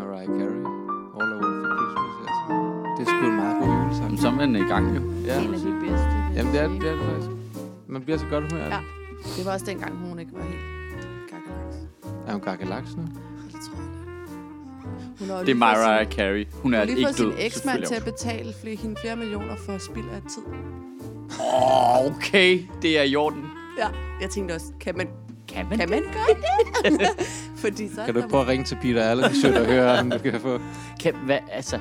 Mariah Carey. All I Want for Christmas. Altså. Det er sgu en meget god julesang. Jamen, så er man i gang jo. Ja, En af de bedste. Jamen, det er, det er det faktisk. Man bliver så godt humør. Ja. Det var også dengang, hun ikke var helt gakkelaks. Er hun gakkelaks nu? Det tror jeg. Hun har Det er Mariah Carey. Hun er Hun har lige ikke fået sin død. eksmand til at betale flere, hende flere millioner for spild af tid. Åh, okay. Det er i orden. Ja, jeg tænkte også, kan man, Kan man kan man gøre det? Fordi så Kan du ikke prøve at ringe til Peter Allen Sødt og høre, om du kan få... Kan, hvad, altså,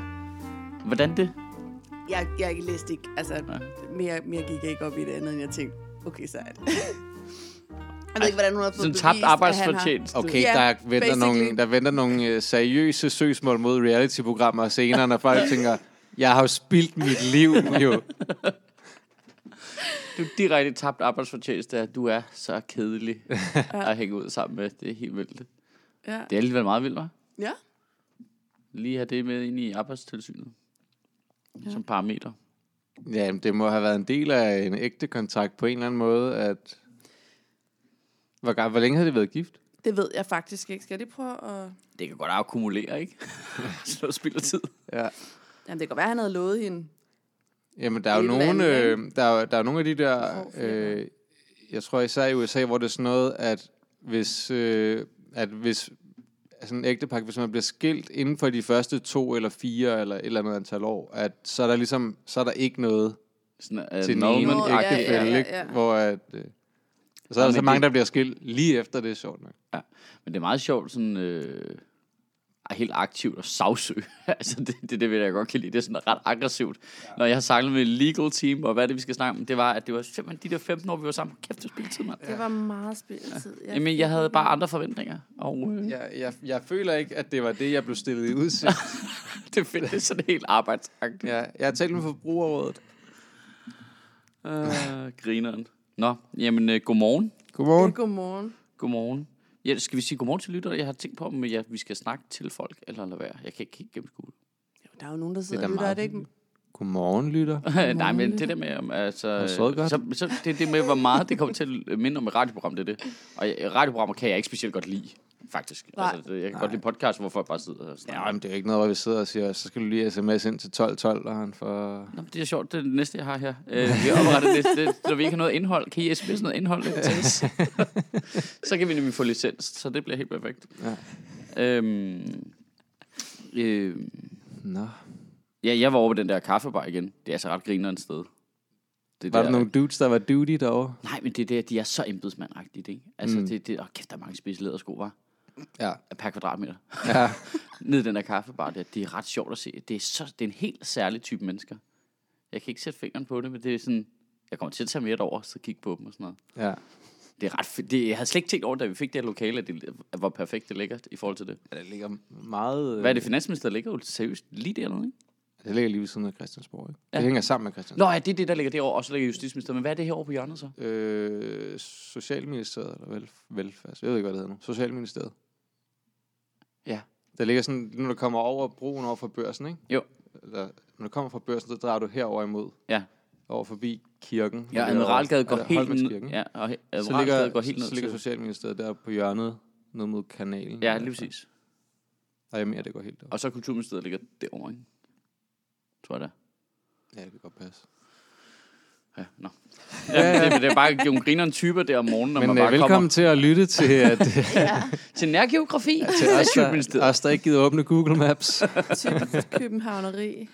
hvordan det? Jeg, jeg læste ikke, altså Nej. mere, mere gik jeg ikke op i det andet, end jeg tænkte, okay, så er det. Jeg ved ikke, hvordan hun har fået Sådan bevist, tabt arbejdsfortjeneste. Okay, Ja, der, venter basically. nogle, der venter nogle øh, seriøse søgsmål mod reality-programmer senere, når folk tænker, jeg har jo spildt mit liv, jo. Du er direkte tabt arbejdsfortjeneste, at du er så kedelig at hænge ud sammen med. Det er helt vildt. Ja. Det er alligevel meget vildt, hva'? ja. Lige have det med ind i arbejdstilsynet. Ja. Som parameter. Ja, det må have været en del af en ægte kontrakt på en eller anden måde, at... Hvor, hvor længe havde det været gift? Det ved jeg faktisk ikke. Skal jeg lige prøve at... Det kan godt akkumulere, ikke? så spilder tid. Ja. Jamen, det kan godt være, at han havde lovet hende. Jamen, der er jo nogle, øh, der, er, jo- der er nogle af de der, øh, jeg tror især i USA, hvor det er sådan noget, at hvis, øh, at hvis altså en ægtepar, hvis man bliver skilt inden for de første to eller fire eller et eller andet antal år, at så er der ligesom, så er der ikke noget Sådan, uh, til den ene Nå, ja, ja, ja, ikke? ja. Hvor at, øh, så er der så mange, det- der bliver skilt lige efter det, er sjovt nok. Men det er meget sjovt, sådan... Øh, helt aktivt og sagsøg. altså, det, det, det vil jeg godt kan lide. Det er sådan ret aggressivt. Ja. Når jeg har sagt med legal team, og hvad er det, vi skal snakke om, det var, at det var simpelthen de der 15 år, vi var sammen. Kæft, det spilletid, mand. Det var meget spilletid. Ja. Jamen, jeg havde bare andre forventninger. Og øh, Jeg, jeg, jeg føler ikke, at det var det, jeg blev stillet i udsigt. det er sådan helt arbejdsagtigt. ja, jeg har talt med forbrugerrådet. Øh, grineren. Nå, jamen, øh, godmorgen. Godmorgen. Ja, godmorgen. Godmorgen. Ja, skal vi sige godmorgen til lyttere? Jeg har tænkt på, om jeg, vi skal snakke til folk, eller lade være. Jeg kan ikke helt gennemskue det. Jo, der er jo nogen, der sidder er og lytter. Er det ikke? Godmorgen, lytter. Nej, men det der med, om, altså, godt? så, så det, det med, hvor meget det kommer til at minde om et radioprogram, det er det. Og jeg- radioprogrammer kan jeg ikke specielt godt lide, faktisk. Nej. Altså, det, jeg kan godt lide podcast, hvor folk bare sidder og snakker. Ja, men det er jo ikke noget, hvor vi sidder og siger, så skal du lige sms ind til 1212, og han får... Nå, men det er sjovt, det er det næste, jeg har her. Øh, vi har oprettet det, det, når vi ikke har noget indhold. Kan I sms noget indhold til os? så kan vi nemlig få licens, så det bliver helt perfekt. Ja. Øhm, øh, Nå. Ja, jeg var over på den der kaffebar igen. Det er altså ret grinerende sted. Det Var der nogle dudes, der var duty derovre? Nej, men det er det, de er så embedsmandagtigt, ikke? Altså, Mm. det, det, åh, kæft, der er mange spidslædersko, var Ja. per kvadratmeter. Ja. Nede i den der kaffebar der. Det er ret sjovt at se. Det er, så, det er en helt særlig type mennesker. Jeg kan ikke sætte fingeren på det, men det er sådan... Jeg kommer til at tage mere over, så kigge på dem og sådan noget. ja. Det er ret fedt. Det, jeg havde slet ikke tænkt over, da vi fik det her lokale, at det hvor perfekt det ligger i forhold til det. ja det ligger meget... Hvad er det, Finansministeriet ligger jo seriøst lige dernede, ikke? Det ligger lige ved siden af Christiansborg, ikke? Ja. Det hænger sammen med Christiansborg. Nå ja, det er det, der ligger derovre, og så ligger Justitsministeriet. Men hvad er det herovre på hjørnet så? Øh, Socialministeriet, eller vel, velfærd. Jeg ved ikke, hvad det hedder nu. Socialministeriet. Ja. Der ligger sådan, når du kommer over broen over for børsen, ikke? Jo. Eller, når du kommer fra børsen, så drejer du herover imod. Ja. Over forbi kirken. Ja, Admiralgade går helt ned. Ja, og he- så ligger, går helt ned så ligger. Socialministeriet der på hjørnet, ned mod kanalen. Ja, lige præcis. Og jeg mener, det går helt op. Og så Kulturministeriet ligger derovre, ikke? Tror jeg det er. Ja, det kan godt passe. Ja, nå. Ja, det, det er bare nogle grinerne typer der om morgenen, når Men man øh, bare velkommen kommer til at lytte til, at, til nærgeografi. til os, der, os, der ikke gider åbne Google Maps. Typisk københavneri.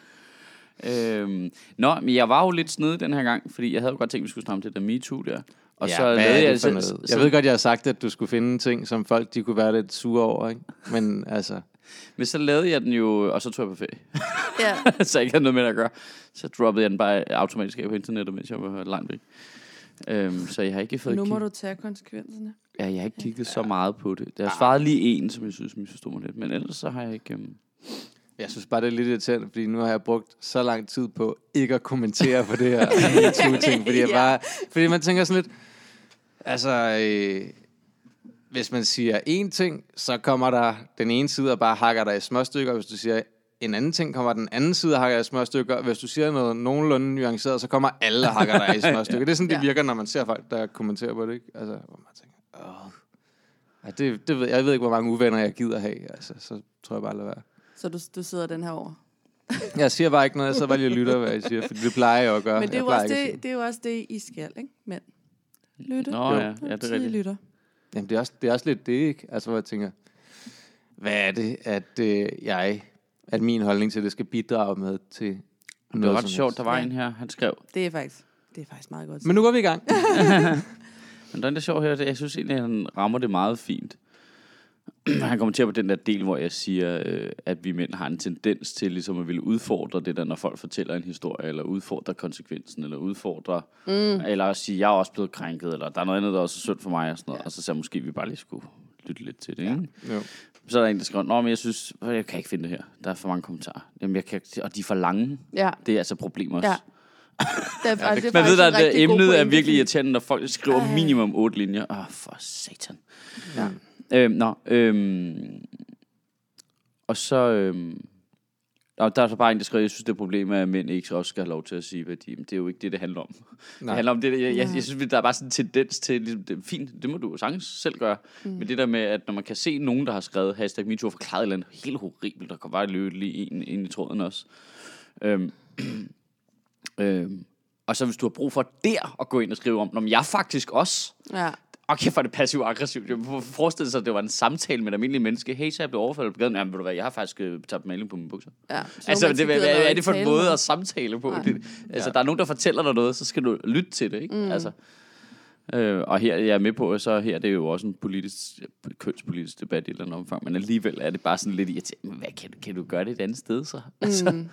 Øhm, nå, men jeg var jo lidt snedig den her gang, fordi jeg havde jo godt tænkt, at vi skulle snakke om det der MeToo der. Og ja, så hvad lavede jeg så, Jeg ved godt, jeg har sagt, at du skulle finde ting, som folk de kunne være lidt sure over, ikke? Men altså, Men så lavede jeg den jo, og så tog jeg på ferie. Ja. så jeg ikke havde noget med at gøre. Så droppede jeg den bare automatisk af på internettet, mens jeg var langt væk. Øhm, så jeg har ikke fået Nu må kig- du tage konsekvenserne. Ja, jeg har ikke kigget så meget på det. Jeg har svaret lige en, som jeg synes misforstod mig lidt. Men ellers så har jeg ikke... Øhm... jeg synes bare, det er lidt irriterende, fordi nu har jeg brugt så lang tid på ikke at kommentere på det her MeToo-ting, fordi, jeg Ja. bare, fordi man tænker sådan lidt, altså, øh, hvis man siger én ting, så kommer der den ene side og bare hakker dig i små stykker, hvis du siger en anden ting, kommer den anden side og hakker dig i små stykker. Hvis du siger noget nogenlunde nuanceret, så kommer alle og hakker dig i små stykker. Det er sådan, det Ja. virker, når man ser folk, der kommenterer på det, ikke? Altså, hvor man tænker, åh. Ja, det, det ved, jeg ved ikke, hvor mange uvenner jeg gider have. Altså, så tror jeg bare, lade være. Så du, du sidder den her over. Jeg siger bare ikke noget, jeg sidder bare lige og lytter, hvad I siger, for det plejer jeg at gøre. Men det er, jeg jo også det, det er jo også det, I skal, ikke? Mænd. Lytte. Nå, ja, ja, det er rigtigt. lytter. Jamen, det er, også, det er også lidt det, ikke? Altså, hvor jeg tænker, hvad er det, at øh, jeg, at min holdning til det skal bidrage med til Det var noget ret som sjovt, der var Ja. en her, han skrev, Det er faktisk, det er faktisk meget godt. Men nu går vi i gang. Men der er det sjovt her, det- jeg synes egentlig, at han rammer det meget fint. Han kommenterer på den der del, hvor jeg siger, øh, at vi mænd har en tendens til ligesom at ville udfordre det der, når folk fortæller en historie, eller udfordre konsekvensen, eller udfordre, mm. eller at sige, jeg er også blevet krænket, eller der er noget andet, der også er synd for mig, og sådan noget. Ja. Og så sagde måske vi bare lige skulle lytte lidt til det, ikke? Jo. Så er der en, der skriver, Nå, men jeg synes, jeg kan ikke finde det her. Der er for mange kommentarer. Jamen, jeg kan, og de er for lange. Ja, Det er altså et problem også. ja. Det er, ja, det, det er Man ved, faktisk at god emnet er virkelig irriterende, når folk skriver Ej. minimum otte linjer. Åh, oh, for satan. Ja. Øhm, nå, øhm, og så... Øhm, og der er så bare en, der skriver, jeg synes, det er et problem, at mænd ikke også skal have lov til at sige, hvad de... Det er jo ikke det, det handler om. Det Nej. handler om det, jeg, jeg, Nej. jeg synes, der er bare sådan en tendens til, ligesom, det er fint, det må du jo sagtens selv gøre. Mm. Men det der med, at når man kan se nogen, der har skrevet hashtag MeToo og forklaret et eller andet helt horribelt, der kan bare løbe lige ind, ind i tråden også. Øhm, øhm, og så hvis du har brug for der at gå ind og skrive om, om jeg faktisk også Ja. Og kæft, er det passivt aggressivt. Jeg forestille sig, at det var en samtale med et almindeligt menneske. Hey, så jeg blevet overfaldet på gaden. Jamen, ved du hvad, jeg har faktisk øh, taget maling på mine bukser. ja. Så altså, det, hvad, hvad, er det for en måde med. at samtale på? Nej. Det, altså, der er nogen, der fortæller dig noget, så skal du lytte til det, ikke? Mm. Altså, øh, og her jeg er med på, så her det er jo også en politisk, kønspolitisk debat i et eller andet omfang, men alligevel er det bare sådan lidt irriterende. Hvad, kan, kan du gøre det et andet sted, så? Altså, Mm.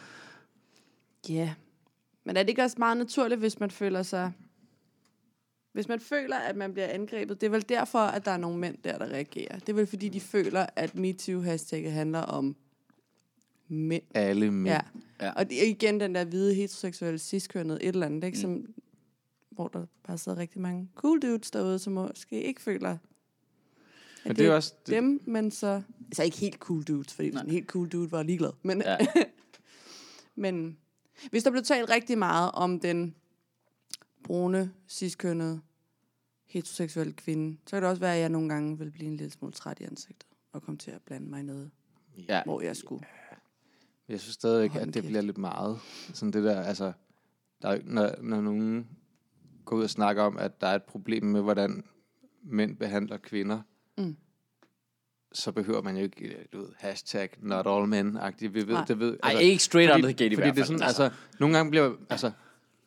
Ja. Men er det ikke også meget naturligt, hvis man føler sig... Hvis man føler, at man bliver angrebet, det er vel derfor, at der er nogle mænd der, der reagerer. Det er vel fordi, de føler, at MeToo-hashtagget handler om mænd. Alle mænd. Ja. Ja. Og det er igen den der hvide, heteroseksuelle, ciskønnede et eller andet, ikke? Som, hvor der bare sidder rigtig mange cool dudes derude, som måske ikke føler, at Men det er jo også... Det, dem, men så... Altså ikke helt cool dudes, fordi en helt cool dude var ligeglad. Men, Ja. men hvis der blev talt rigtig meget om den brune, ciskønnede, heteroseksuelle kvinde, så kan det også være, at jeg nogle gange vil blive en lille smule træt i ansigtet og komme til at blande mig i noget, ja. hvor jeg skulle. Jeg synes stadigvæk, Hold at det bliver lidt meget. Sådan det der, altså... Der er, når, når nogen går ud og snakker om, at der er et problem med, hvordan mænd behandler kvinder, Mm. så behøver man jo ikke, øh, du ved, hashtag not all men-agtigt. Vi ved, Nej. det ved, Ej, ikke straight out fordi, of the gate i fordi hvert det er fald. sådan, altså, nogle gange bliver, altså,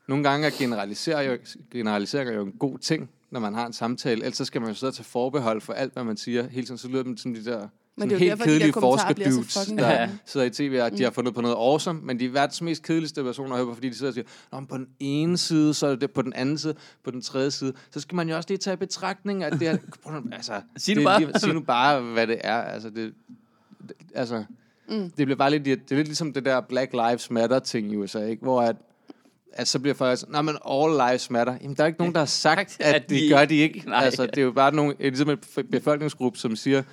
nogle gange er generalisering jo, generalisering jo en god ting, når man har en samtale. Ellers så skal man jo sidde og tage forbehold for alt, hvad man siger. Hele tiden så lyder det som de der Men sådan det er helt derfor, de der kedelige kommentarer bliver så forskerdudes, der lange. sidder i tv, og de har fundet på noget awesome, men de er verdens mest kedeligste personer at høre på, fordi de sidder og siger, Nå, men på den ene side, så er det på den anden side, på den tredje side. Så skal man jo også lige tage i betragtning, at det er... Altså, Sig nu det bare. Lige, sig nu bare, hvad det er. Altså, det, det, altså, mm. det bliver bare lidt, det er lidt ligesom det der Black Lives Matter ting i USA, ikke? hvor at, at så bliver folk sådan, nej, men all lives matter. Jamen, der er ikke nogen, der har sagt, at, At de, de- gør de ikke. Nej. Altså, det er jo bare nogle, ligesom en befolkningsgruppe, som siger,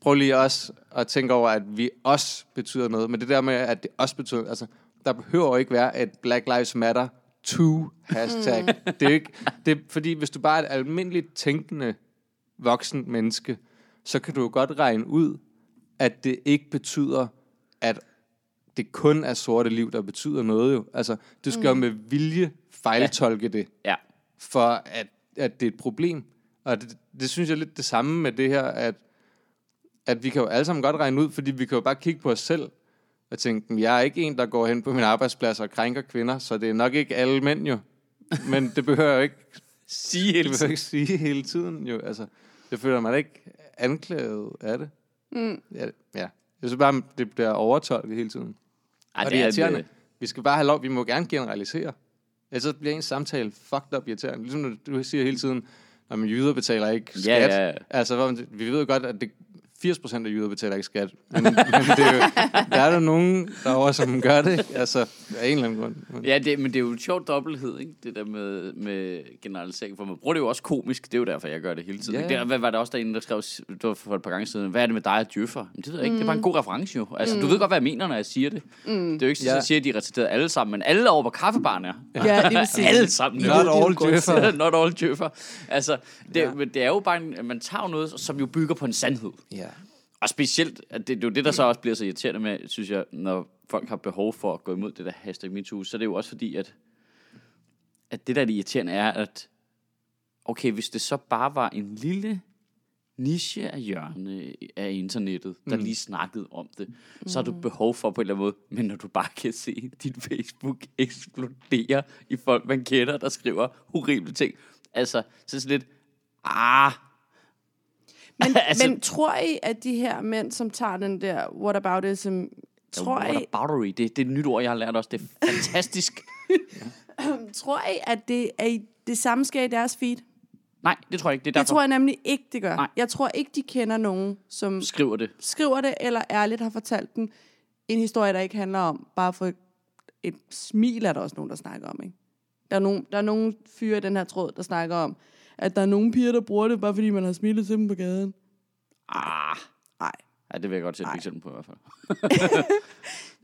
prøv lige også at tænke over, at vi også betyder noget. Men det der med, at det også betyder, altså, der behøver jo ikke være et Black Lives Matter 2 hashtag. det er ikke, det er, fordi hvis du bare er et almindeligt tænkende voksen menneske, så kan du jo godt regne ud, at det ikke betyder, at det kun er sorte liv, der betyder noget jo. Altså, du skal mm. jo med vilje fejltolke det, Ja. for at, at det er et problem. Og det, det synes jeg er lidt det samme med det her, at, at vi kan jo alle sammen godt regne ud, fordi vi kan jo bare kigge på os selv og tænke, "Men jeg er ikke en, der går hen på min arbejdsplads og krænker kvinder, så det er nok ikke alle mænd jo. Men det behøver jeg jo ikke, Sige hele jeg ikke sige hele tiden jo. Altså, det føler man ikke anklaget af det. Mm. Ja, ja. Jeg synes bare, det bliver overtolket hele tiden. Ej, og det er irriterende. Vi skal bare have lov, vi må gerne generalisere. Ellers så bliver en samtale fucked up irriterende. Ligesom du siger hele tiden, at jyder betaler ikke Ja, skat. ja, ja. Altså, hvor man- vi ved godt, at det 80% af jyder betaler ikke skat. Men, men det er jo, der er der nogen derovre, som gør det. Altså, af en eller anden grund. Men, Ja, det, men det er jo en sjov dobbelthed, ikke? Det der med, med generalisering. For man bruger det jo også komisk. Det er jo derfor, jeg gør det hele tiden. Ja. Det, hvad var der også der en, der skrev det var for et par gange siden? Hvad er det med dig og djøffer? Men det ved jeg ikke. Det er bare en god reference jo. Altså, du ved godt, hvad jeg mener, når jeg siger det. Mm. Det er jo ikke sådan, Ja. at jeg siger, at de er reciteret alle sammen, men alle over på kaffebaren er. Ja, det vil sige. alle sammen. Not jo all djøffer. Not all djøffer. Altså, det, Ja. men det er jo bare, en, man tager jo noget, som jo bygger på en sandhed. ja. Og specielt, at det, det er jo det, der så også bliver så irriterende med, synes jeg, når folk har behov for at gå imod det der hashtag MeToo, så er det jo også fordi, at, at det der er det irriterende er, at okay, hvis det så bare var en lille niche af hjørne af internettet, der mm. lige snakkede om det, så har du behov for på en eller anden måde, men når du bare kan se din Facebook eksplodere i folk, man kender, der skriver horrible ting, altså, så er det sådan lidt, ah, Men, Altså- men tror I, at de her mænd, som tager den der whataboutism, tror I, Whataboutery, det, det er et nyt ord, jeg har lært også. Det er fantastisk. tror I, at det, er I, det samme sker i deres feed? Nej, det tror jeg ikke. Det er Det derfor, tror jeg nemlig ikke, det gør. Nej. Jeg tror ikke, de kender nogen, som skriver det. skriver det, eller ærligt har fortalt dem en historie, der ikke handler om. Bare for et smil er der også nogen, der snakker om. Ikke? Der, er nogen, der er nogle fyre i den her tråd, der snakker om, at der er nogle piger, der bruger det, bare fordi man har smilet til dem på gaden. Ah, Nej. ja, det vil jeg godt sætte et eksempel på i hvert fald.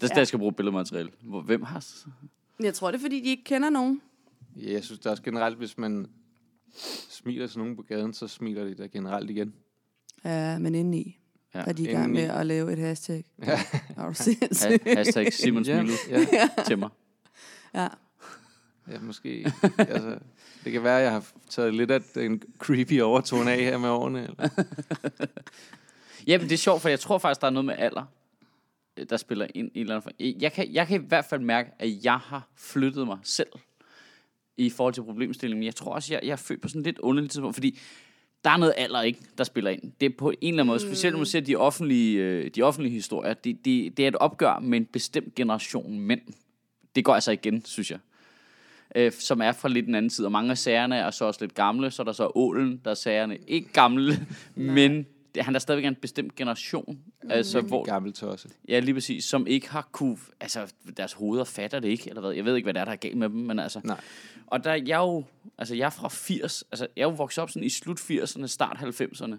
det er der, jeg skal bruge billedmateriale. Hvor, hvem har... Jeg tror, det er, fordi de ikke kender nogen. Ja, jeg synes det er også generelt, hvis man smiler til nogen på gaden, så smiler de da generelt igen. Ja, men indeni Ja. er de i gang med at lave et hashtag. Ja. Er du sindssyg? Ha- hashtag Simon Ja, ja, til mig. Ja. Ja, måske. altså, det kan være, at jeg har taget lidt af den creepy overtone af her med årene. Eller? Ja, men det er sjovt, for jeg tror faktisk, der er noget med alder, øh, der spiller ind i en eller anden form. Jeg kan, jeg kan i hvert fald mærke, at jeg har flyttet mig selv i forhold til problemstillingen. Men jeg tror også, jeg, jeg er født på sådan lidt underligt tidspunkt, fordi der er noget alder, ikke, der spiller ind. Det er på en eller anden måde, specielt når man ser de offentlige, øh, de offentlige historier, det, det, det er et opgør med en bestemt generation mænd. Det går altså igen, synes jeg. Øh, som er fra lidt en anden tid, og mange af sagerne er så også lidt gamle, så er der så ålen, der er sagerne ikke gamle, men det, han er stadigvæk en bestemt generation, altså, hvor, Gammel tosse. Ja, lige præcis. Som ikke har kunne... Altså, deres hoveder fatter det ikke, eller hvad. Jeg ved ikke, hvad det er, der er galt med dem, men altså... Nej. Og der er jeg jo... Altså, jeg er fra 80... Altså, jeg er jo vokset op sådan i slut 80'erne, start 90'erne.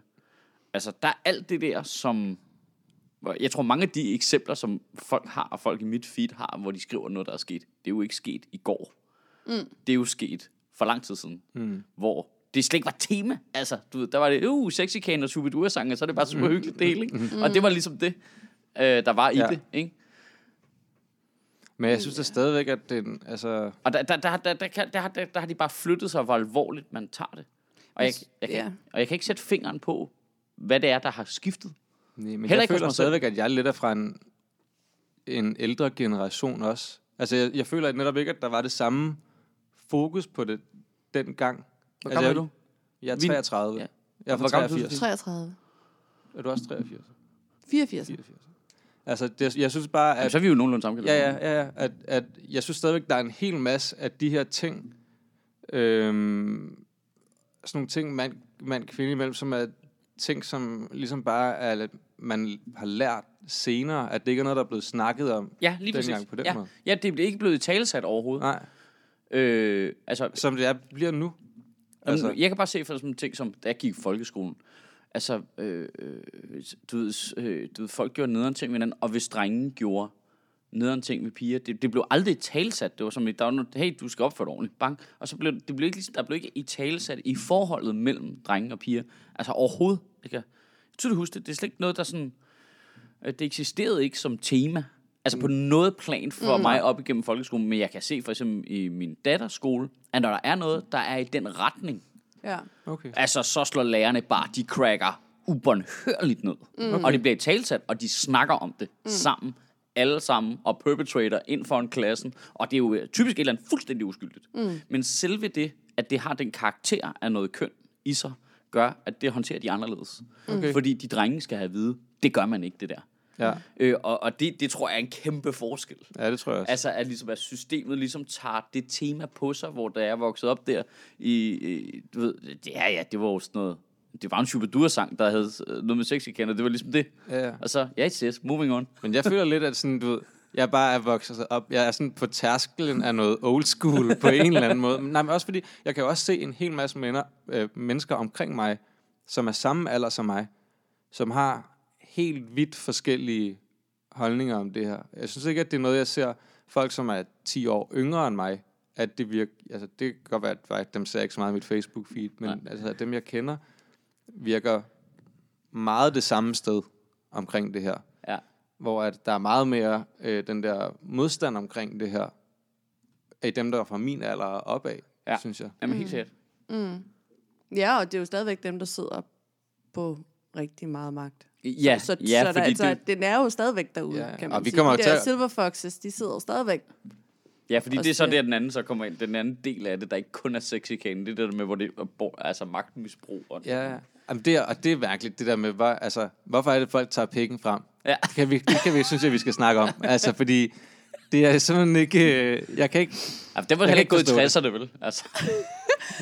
Altså, der er alt det der, som... Jeg tror, mange af de eksempler, som folk har, og folk i mit feed har, hvor de skriver noget, der er sket, det er jo ikke sket i går. Mm. Det er jo sket for lang tid siden, mm. hvor det slet ikke var tema. Altså, du ved, der var det, uh, sexy can og Shubidua sange, så er det bare super hyggeligt det hele, ikke? Mm. Og det var ligesom det, øh, der var i Ja. det, ikke? Men jeg synes da stadigvæk, at den, altså, Og der, der, der, der, der, kan, der, har- der, der har de bare flyttet sig, hvor alvorligt man tager det. Og jeg, jeg, kan, Ja. og jeg kan ikke sætte fingeren på, hvad det er, der har skiftet. nej, men Heller jeg ikke føler stadigvæk, at jeg lidt er fra en, en ældre generation også. Altså, jeg, jeg føler netop ikke, at der var det samme fokus på det dengang. Hvor altså, gammel jeg, er du? Jeg er Vi- 33. Ja. Jeg er fra gammel er du, 83. 33. Er du også 83? 84. 84. Altså, det, jeg synes bare, Jamen, at... så er vi jo nogenlunde samme Ja, ja, ja, ja. At, at jeg synes stadigvæk, der er en hel masse af de her ting, øhm, sådan nogle ting, mand, mand kvinde imellem, som er ting, som ligesom bare er, at man har lært senere, at det ikke er noget, der er blevet snakket om. Ja, lige præcis. dengang på den ja. måde. ja, det bliver ikke blevet talesat overhovedet. Nej, Øh, altså, som det er, bliver nu. Altså, jeg kan bare se for sådan en ting, som da jeg gik i folkeskolen. Altså, øh, øh, du, ved, øh, du ved, folk gjorde nederen ting med hinanden, og hvis drengen gjorde nederen ting med piger, det, det blev aldrig talsat. Det var som, der var noget, hey, du skal opføre dig ordentligt, bang. Og så blev det blev ikke, ligesom- der blev ikke i talsat i forholdet mellem drenge og piger. Altså overhovedet. Jeg kan tydeligt huske det. Det er slet ikke noget, der sådan, øh, det eksisterede ikke som tema. Altså på noget plan for mm. mig op igennem folkeskolen, men jeg kan se for eksempel i min datters skole, at når der er noget, der er i den retning, Ja. Okay. Altså, så slår lærerne bare, de cracker ubåndhørligt ned. Mm. Og det bliver talsat, og de snakker om det mm. sammen. Alle sammen, og perpetrator ind for en klassen. Og det er jo øh, typisk et eller andet fuldstændig uskyldigt. Mm. Men selve det, at det har den karakter af noget køn i sig, gør, at det håndterer de anderledes. Okay. Fordi de drenge skal have at vide, det gør man ikke, det der. Ja. Øh, og og det, det tror jeg er en kæmpe forskel. ja, det tror jeg også. Altså, at, ligesom, at systemet ligesom tager det tema på sig, hvor da jeg voksede op der, i, i du ved, ja, ja, det var jo sådan noget, det var en Shubidua-sang, der havde øh, noget med sexikender, det var ligesom det. Ja. Og så, ja, yes, yes, moving on. Men jeg føler lidt, at sådan, du ved, jeg bare er vokset op. Jeg er sådan på tærskelen af noget old school på en eller anden måde. Men Nej, men også fordi, jeg kan jo også se en hel masse mener, øh, mennesker omkring mig, som er samme alder som mig, som har helt vidt forskellige holdninger om det her. Jeg synes ikke, at det er noget, jeg ser folk, som er 10 år yngre end mig, at det virker, altså det kan godt være, at faktisk, dem ser ikke så meget i mit Facebook-feed, men Nej. altså, dem jeg kender, virker meget det samme sted. omkring det her. Ja. Hvor at der er meget mere øh, den der modstand omkring det her, af dem, der er fra min alder og opad, Ja. ja. synes jeg. Jamen, helt sikkert. Ja, og det er jo stadigvæk dem, der sidder på rigtig meget magt. Ja, så, ja så, der, fordi altså, det, den er jo stadigvæk derude, Ja, kan og man vi sige. kommer de jo der til at- Silver Foxes, de sidder jo stadigvæk. ja, fordi det er så det. der, den anden så kommer ind. Den anden del af det, der ikke kun er sexikane. Det er det der med, hvor det er altså magtmisbrug. Og Ja, ja. Jamen det er, og det er mærkeligt, det der med, hvor, altså, hvorfor er det, folk tager pikken frem? Ja. Det kan vi, det kan vi, synes jeg, vi skal snakke om. Altså, fordi det er simpelthen ikke... øh, Jeg kan ikke... Ja, det var heller ikke gået i ikke forstå 60'erne, vel? Altså.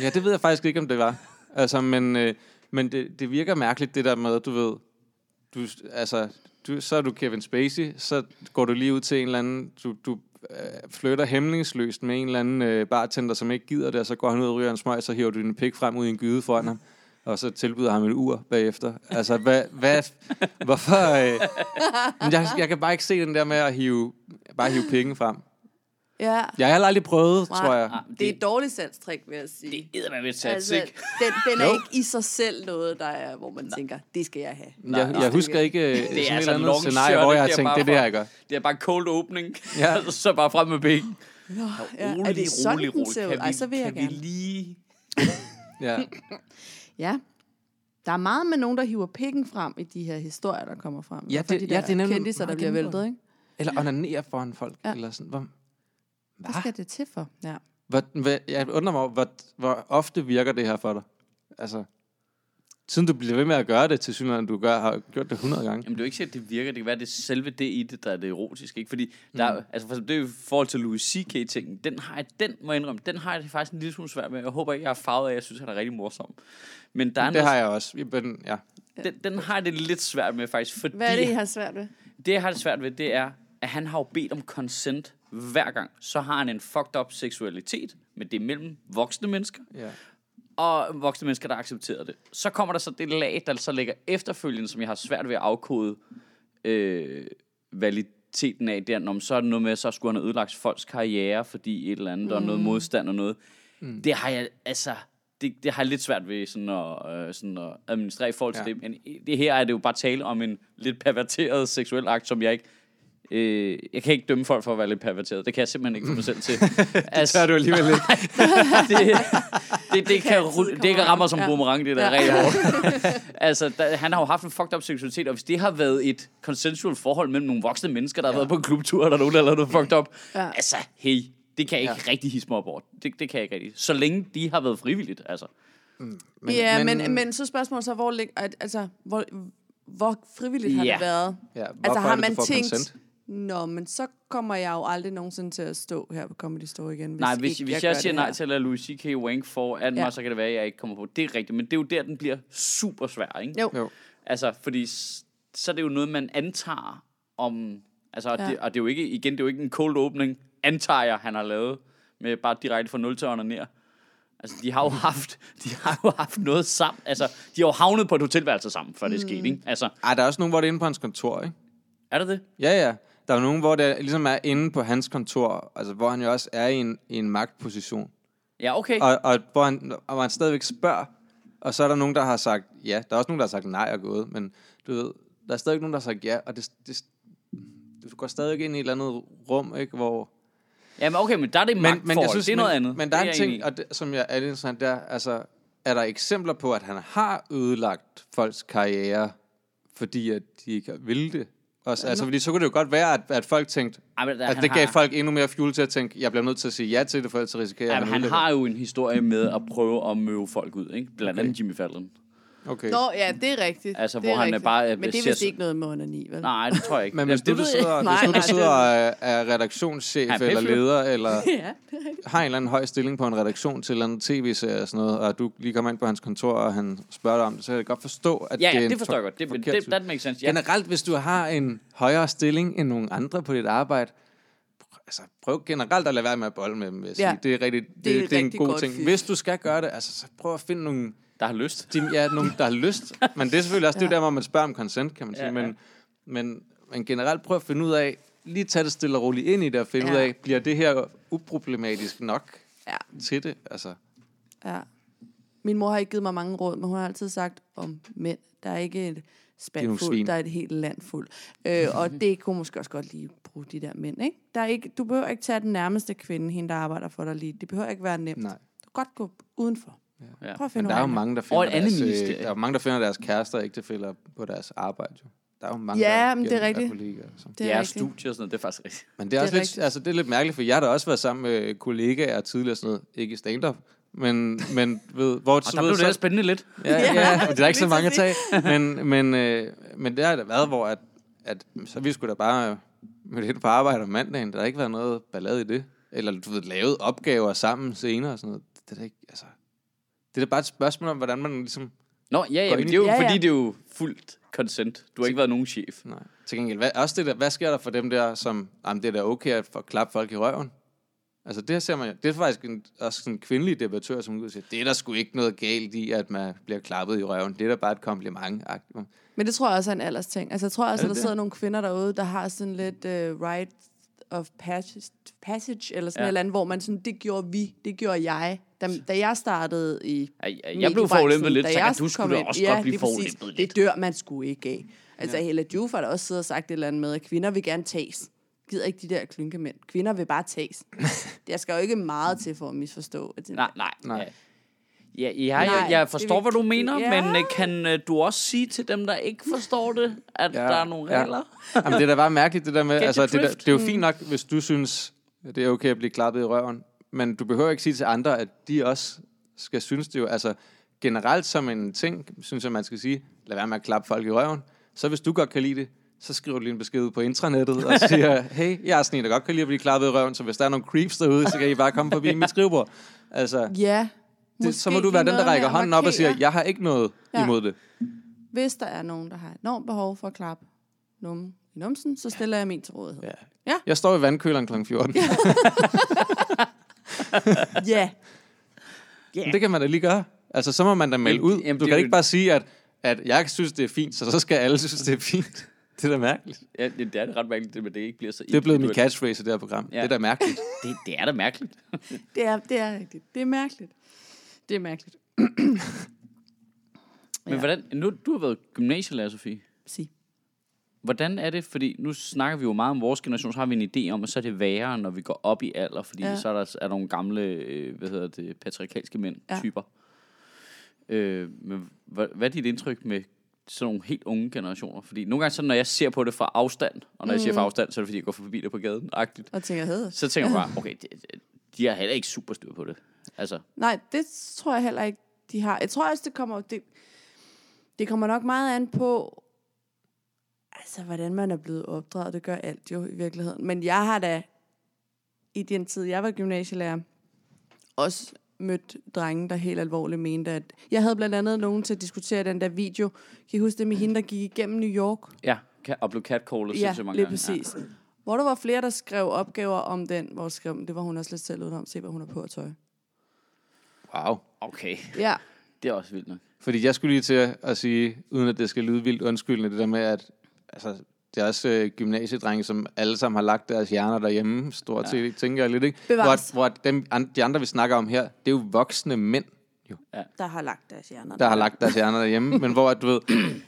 Ja, det ved jeg faktisk ikke, om det var. Altså, men, øh, men det, det virker mærkeligt, det der med, du ved... Du, altså, du, så er du Kevin Spacey, så går du lige ud til en eller anden... Du, du øh, flytter hemmelingsløst med en eller anden øh, bartender, som ikke gider det, og så går han ud og ryger en smøg, så hiver du din pik frem ud i en gyde foran ham, og så tilbyder ham et ur bagefter. Altså, hvad... hvad hvorfor... Øh, jeg, jeg kan bare ikke se den der med at hive, bare hive penge frem. Ja, Jeg har heller aldrig prøvet, Nej. tror jeg. det er et dårligt salgstrik, vil jeg sige. Det er med et sats, altså, ikke? den, den er ikke i sig selv noget, der er, hvor man tænker, det skal jeg have. Jeg, jeg husker ikke øh, sådan et altså eller andet scenarie, hvor jeg har Det er tænkt, bare det er det, jeg gør. Det er bare cold opening. Ja. Så bare frem med begge. Nå, ja, Rolig, er det sådan, rolig, rolig. Kan Ej, vi, så vil jeg kan vi gerne. lige... Ja. Ja. Der er meget med nogen, der hiver pikken frem i de her historier, der kommer frem. Ja, det- de ja, der det er nemlig kendiser, der bliver væltet, ikke? Eller onanere foran folk. Ja. Eller sådan. Hvor, Hvad skal det til for? Ja. hvor, hvad, jeg undrer mig, hvor, hvor ofte virker det her for dig? Altså, siden du bliver ved med at gøre det, til synligheden, du gør, har gjort det 100 gange. Jamen, det er jo ikke sikkert, det virker. Det kan være, det er selve det i det, der er det erotiske. Ikke? Fordi der, mm. altså, for eksempel, det er jo i forhold til Louis C.K.-tingen. Den har jeg, den må jeg indrømme, den har jeg det faktisk en lille smule svært med. Jeg håber ikke, jeg har farvet af, jeg synes, han er rigtig morsom. Men der er Det noget, har jeg også. Men, ja. den, den har jeg det lidt svært med, faktisk. Fordi Hvad er det, I har svært ved? det, jeg har det svært ved, det er, at han har jo bedt om consent hver gang. Så har han en fucked up seksualitet, men det er mellem voksne mennesker, ja. og voksne mennesker, der accepterer det. Så kommer der så det lag, der så ligger efterfølgende, som jeg har svært ved at afkode øh, validiteten af. Der, når så er det noget med, så skulle han have ødelagt folks karriere, fordi et eller andet, mm. og noget modstand og noget. Mm. Det har jeg, altså, det, det har jeg lidt svært ved sådan at, øh, sådan at administrere i forhold til Ja. det. Men det her er det jo bare tale om en lidt perverteret seksuel akt, som jeg ikke Øh, jeg kan ikke dømme folk for at være lidt perverteret. Det kan jeg simpelthen ikke få mig selv til. altså, Tør du alligevel ikke. det, det, det, kan, altid ru- det kan ramme som Ja. boomerang, det der Ja. ja. rigtig hårdt. altså, der, han har jo haft en fucked up seksualitet, og hvis det har været et consensual forhold mellem nogle voksne mennesker, der har været på en klubtur, og der er nogen, der har lavet noget fucked up, Ja. altså, hey, det kan jeg ikke Ja. rigtig hisse mig op over. Det, det kan jeg ikke rigtig. Så længe de har været frivilligt, altså. Men, ja, men, men, men så spørgsmålet så, hvor, altså, hvor, hvor frivilligt har Ja. det været? Ja, Altså har det, man tænkt, consent? Nå, men så kommer jeg jo aldrig nogensinde til at stå her på Comedy Store igen, hvis Nej, hvis, ikke hvis jeg, det siger nej til at lade Louis C.K. Wank for 18 Ja. ja. så kan det være, at jeg ikke kommer på. Det er rigtigt, men det er jo der, den bliver super svær, ikke? Jo. Jo. Altså, fordi så er det jo noget, man antager om... Altså, ja. Det, og det er jo ikke, igen, det er jo ikke en cold opening, antager jeg, han har lavet, med bare direkte fra 0 til ned. Altså, de har jo haft, de har jo haft noget sammen. Altså, de har jo havnet på et hotelværelse sammen, før det er sket, ikke? Altså, Ej, der er også nogen, hvor det er inde på hans kontor, ikke? er det det? Ja, ja. Der er nogen, hvor det ligesom er inde på hans kontor, altså hvor han jo også er i en, i en magtposition. Ja, okay. Og, og, hvor han, og hvor han stadigvæk spørger, og så er der nogen, der har sagt ja. Der er også nogen, der har sagt nej og gået, men du ved, der er stadig nogen, der har sagt ja, og det, det, du går stadig ind i et eller andet rum, ikke, hvor... Jamen, okay, men der er det magtforhold. det er noget men, andet. Men der er Det en jeg enig ting, og det, som jeg er lidt interessant, der, altså, er der eksempler på, at han har ødelagt folks karriere, fordi at de ikke ville det? Også, altså, fordi så kunne det jo godt være, at, at folk tænkte, Ej, men der- at det gav har- folk endnu mere fuel til at tænke, jeg bliver nødt til at sige ja til det, for ellers risikerer jeg, at han har jo en historie med at prøve at møve folk ud, ikke? Blandt Okay. andet Jimmy Fallon. Det. Okay. Nå, ja, det er rigtigt. Altså, det er hvor han er rigtigt. bare, Men det er vist ikke noget med onani, vel? Nej, det tror jeg ikke. Men hvis du, det jeg sidder. Nej, hvis nu, nej, sidder det- og er, er redaktionschef Han er eller leder, eller Ja, det er rigtigt. har en eller anden høj stilling på en redaktion til en eller anden tv-serie og sådan noget, og du lige kommer ind på hans kontor, og han spørger dig om det, så kan jeg godt forstå, at Ja, det er ja, det forstår jeg godt. Det, forkert det, type. that makes sense. Ja. Generelt, hvis du har en højere stilling end nogle andre på dit arbejde, altså prøv generelt at lade være med at bolde med dem, vil jeg sige. Ja. Det er, rigtig, det, er det, et det er en god ting. fif. Hvis du skal gøre det, altså, så prøv at finde nogle, Der har lyst. de, ja, nogle der har lyst. Men det er selvfølgelig også, det er jo der, hvor man spørger om consent, kan man sige. Ja, Men, ja. men, men generelt prøv at finde ud af, lige tage det stille og roligt ind i det, og finde Ja. ud af, bliver det her uproblematisk nok Ja, til det? Altså, ja. Min mor har ikke givet mig mange råd, men hun har altid sagt om mænd. Der er ikke et Det spand nogle fuld, svin. der er et helt land fuld. Øh, og det kunne måske også godt lige bruge de der mænd, ikke? Der er ikke, du behøver ikke tage den nærmeste kvinde, hende der arbejder for dig lige. Det behøver ikke være nemt. Nej. Du kan godt gå udenfor. Ja. Prøv at finde Men der er jo mange, der finder, deres, øh, ministerie. der er mange, der finder deres kærester og ægtefæller på deres arbejde. Jo. Der er jo mange, Ja, der men det er rigtigt. kollegaer. Så. Det er rigtigt. studie og sådan noget, det er faktisk rigtigt. Men det er, Det også er lidt, rigtigt. altså, det er lidt mærkeligt, for jeg har da også været sammen med kollegaer tidligere og sådan noget. Ikke i stand-up, men, men ved, hvor... Og der blev det her spændende lidt. Ja, Ja, ja, men det er ikke så mange at så tage. Men, men, øh, men det har da været, hvor at, at, så vi skulle da bare møde ind på arbejde om mandagen. Der har ikke været noget ballade i det. Eller du ved, lavet opgaver sammen senere og sådan noget. Det er da ikke, altså... Det er da bare et spørgsmål om, hvordan man ligesom... Nå, ja, ja, men det er jo, Ja, ja. fordi det er jo fuldt consent. Du har ikke været nogen chef. Nej. Til gengæld, hvad, også det der, hvad sker der for dem der, som... Jamen, det er da okay at få klappe folk i røven. Altså, det her ser man jo- Det er faktisk en, også sådan en kvindelig debattør, som ud og siger, det er der sgu ikke noget galt i, at man bliver klappet i røven. Det er da bare et kompliment. Men det tror jeg også er en alders ting. Altså, jeg tror også, at der det? sidder nogle kvinder derude, der har sådan lidt uh, right of passage, passage eller sådan Ja. et eller andet, hvor man sådan, det gjorde vi, det gjorde jeg. Da, da jeg startede i Ja, ja, jeg blev forulæmpet lidt, så jeg kan du skulle ind- også ja, godt blive forulæmpet lidt. Det dør man sgu ikke af. Altså, ja. Hella Juf har da også siddet og sagt et eller andet med, at kvinder vil gerne tages. Gider ikke de der klynkemænd. Kvinder vil bare tages. Der skal jo ikke meget til for at misforstå. At det, Nej, nej, Nej. Ja, ja, Nej, jeg, jeg det forstår, vil- hvad du mener, Ja. men øh, kan øh, du også sige til dem, der ikke forstår det, at Ja, der er nogle ja. regler? Jamen, det er da bare mærkeligt, det der med, Get altså, det, der, det er jo fint nok, hvis du synes, det er okay at blive klappet i røven, men du behøver ikke sige til andre, at de også skal synes det jo, altså generelt som en ting, synes jeg, man skal sige, lad være med at klappe folk i røven, så hvis du godt kan lide det, så skriver du lige en besked ud på intranettet og siger, hey, jeg er sådan en, der godt kan lide at blive klappet i røven, så hvis der er nogle creeps derude, så kan I bare komme forbi mit skrivebord. Altså, Ja. Det, så må du være den, der rækker hånden op og siger, jeg har ikke noget Ja. imod det. Hvis der er nogen, der har et enormt behov for at klappe nummen i numsen, så stiller jeg min til rådighed. Ja. Ja. Jeg står i vandkøleren kl. 14. Ja. ja. Men det kan man da lige gøre. Altså, så må man da melde ud. jamen, du kan er ikke jo- bare sige, at, at jeg synes, det er fint, så så skal alle synes, det er fint. Det er da mærkeligt. Ja, det, det er ret mærkeligt, det, men det ikke bliver så Det er blevet min catchphrase i det her program. Ja. Det er da mærkeligt. Det, det er da mærkeligt. Det er, det er rigtigt. Det er mærkeligt. Det er mærkeligt. Men Ja. hvordan, nu, du har været gymnasielærer, Sofie. Sig. Hvordan er det, fordi nu snakker vi jo meget om vores generation, så har vi en idé om, at så er det værre, når vi går op i alder, fordi ja. Så er der er nogle gamle, øh, hvad hedder det, patriarkalske mænd, ja. Typer. Øh, men hvad, hvad er dit indtryk med sådan nogle helt unge generationer? Fordi nogle gange, så når jeg ser på det fra afstand, og når jeg siger fra afstand, så er det fordi, jeg går forbi det på gaden, agtigt, Og tænker, hed. så tænker jeg bare, okay, de, de har heller ikke super styr på det. Altså, Nej, det tror jeg heller ikke, de har. Jeg tror også, det kommer, det, det kommer nok meget an på, altså, hvordan man er blevet opdraget. Det gør alt jo i virkeligheden. Men jeg har da, i den tid, jeg var gymnasielærer, også mødt drenge, der helt alvorligt mente, at... Jeg havde blandt andet nogen til at diskutere den der video. Kan I huske det med hende, der gik igennem New York? ja, og blev catcallet Ja, sindssygt mange lige gange. præcis. Ja. Hvor der var flere, der skrev opgaver om den, hvor skrev, det var hun også lidt selv udenom, se hvad hun har på af tøj. Wow. Okay, Ja, det er også vildt nok. Fordi jeg skulle lige til at sige, uden at det skal lyde vildt undskyldende, det der med, at altså, det er også øh, gymnasiedrenge, som alle sammen har lagt deres hjerner derhjemme, stort set, ja. tænker jeg lidt, ikke? Bevares. Hvor, hvor dem, an, de andre, vi snakker om her, det er jo voksne mænd, der har lagt deres hjerner. der har lagt deres hjerner derhjemme, men hvor, at, du ved,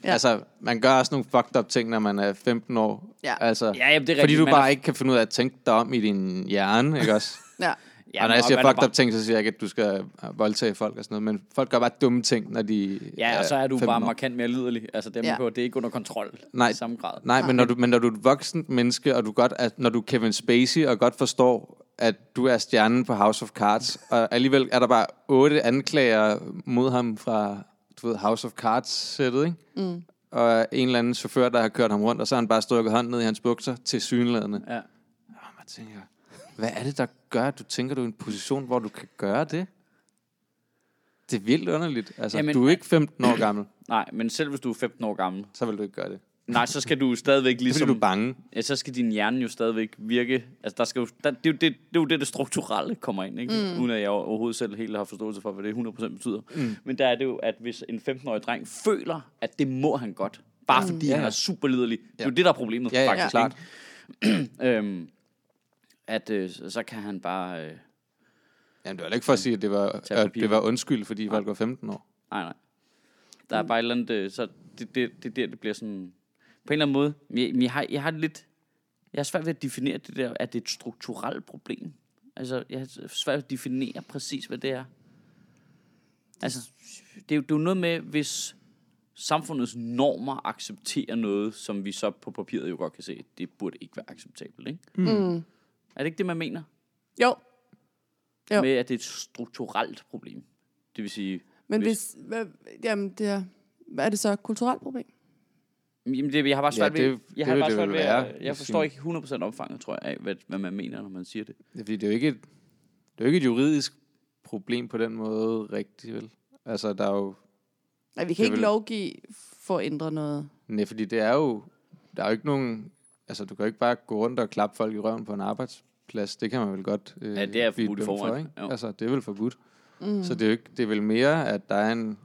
ja. Altså, man gør også nogle fucked up ting, når man er 15 år. Ja. Altså, Ja, jamen, det er fordi rigtigt. du Man bare er- ikke kan finde ud af at tænke dig om i din hjerne, ikke også? Ja. Ja, og når jeg siger er fucked bare- up ting, så siger jeg ikke, at du skal øh, voldtage folk og sådan noget, men folk gør bare dumme ting, når de Ja, og så er du 15 bare år. markant mere lidelig. Altså, det er, Ja. ja. det er ikke under kontrol Nej. i samme grad. Nej, men når, du, men når du er et voksen menneske, og du godt, at, når du er Kevin Spacey, og godt forstår, at du er stjernen på House of Cards, og alligevel er der bare otte anklager mod ham fra du ved, House of Cards-sættet, ikke? Mm. Og en eller anden chauffør, der har kørt ham rundt, og så har han bare stukket hånden ned i hans bukser til synlædende. Ja. Og man tænker, hvad er det, der gør, at du tænker, du er i en position, hvor du kan gøre det? Det er vildt underligt. Altså, Jamen- Jamen, du er ikke 15 år gammel, Nej, men selv hvis du er 15 år gammel, så vil du ikke gøre det. Nej, så skal du stadigvæk Ligesom, fordi du er bange. Ja, så skal din hjerne jo stadigvæk virke... Altså, der skal jo, der, det, er jo det, det er jo det, det strukturelle kommer ind, ikke? Mm. Uden at jeg overhovedet selv helt har forståelse for, hvad det 100% betyder. Mm. Men der er det jo, at hvis en 15-årig dreng føler, at det må han godt, bare fordi Ja, han ja. er super lidelig. Det er jo Ja. det, der er problemet, Ja, ja, faktisk. klart. ikke? øhm, at øh, så- så kan han bare... Øh, Jamen, det var ikke for at sige, at det var, at det var undskyld, fordi folk var 15 år. Nej, nej. Der er bare et eller andet, øh, så det, det, det, der, det bliver sådan, på en eller anden måde, jeg, jeg, har, jeg har det lidt, jeg har svært ved at definere det der, at det er et strukturelt problem. Altså, jeg har svært ved at definere præcis, hvad det er. Altså, det er jo, det er jo noget med, hvis samfundets normer accepterer noget, som vi så på papiret jo godt kan se, det burde ikke være acceptabelt, ikke? Mm. Er det ikke det, man mener? Jo, Jo. Med, at det er et strukturelt problem. Det vil sige, men Hvis- hvis, hvad, jamen, det er, hvad er det så? Et kulturelt problem? Jamen, det, jeg har bare Ja, svært det- ved, jeg det har vil bare det svært vel ved, jeg forstår ikke 100% omfanget, tror jeg, af, hvad, hvad man mener, når man siger det. Det er, fordi det er jo ikke et, det er jo ikke et juridisk problem på den måde rigtigt, vel? Altså, der er jo... Nej, vi Det kan ikke vel- lovgive for at ændre noget. Nej, fordi det er jo... Der er jo ikke nogen... Altså, du kan jo ikke bare gå rundt og klappe folk i røven på en arbejdsplads. Det kan man vel godt øh, Ja, det er forbudt i forvejen, ikke? jo. Altså, det er vel forbudt. Mm. Så det er, jo ikke, det er vel mere, at der er en,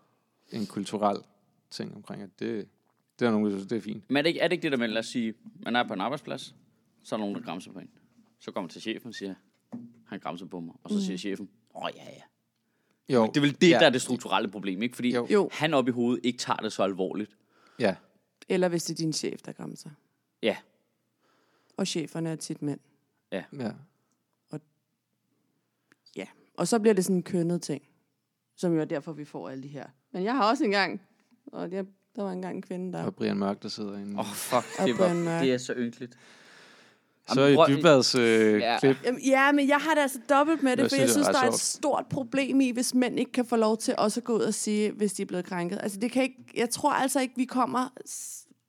en kulturel ting omkring, at det, det er nogen, der synes, det er fint. Men er det, ikke, er det ikke det der med, lad os sige, man er på en arbejdsplads, så er der nogen, der græmser på en. Så kommer man til chefen og siger, han græmser på mig. Og så siger chefen, åh oh, ja, ja. Jo, Det er vel det, ja, der er det strukturelle problem, ikke? Fordi Jo. Han op i hovedet ikke tager det så alvorligt. Ja, Eller hvis det er din chef, der grænser. Ja, Og cheferne er tit mænd. ja. Ja. Og så bliver det sådan en kønnet ting. Som jo er derfor, vi får alle de her. Men jeg har også engang, og der, der var engang en kvinde, der... Og Brian Mørk, der sidder inde. åh oh, fuck, det, var, Mørk. det er så ynkeligt. så prøv- Dybvads øh, Ja. klip, Jamen, ja, men jeg har det altså dobbelt med det, Jeg for jeg synes, er der er et stort problem i, hvis mænd ikke kan få lov til også at gå ud og sige, hvis de er blevet krænket. Altså, det kan ikke, jeg tror altså ikke, vi kommer,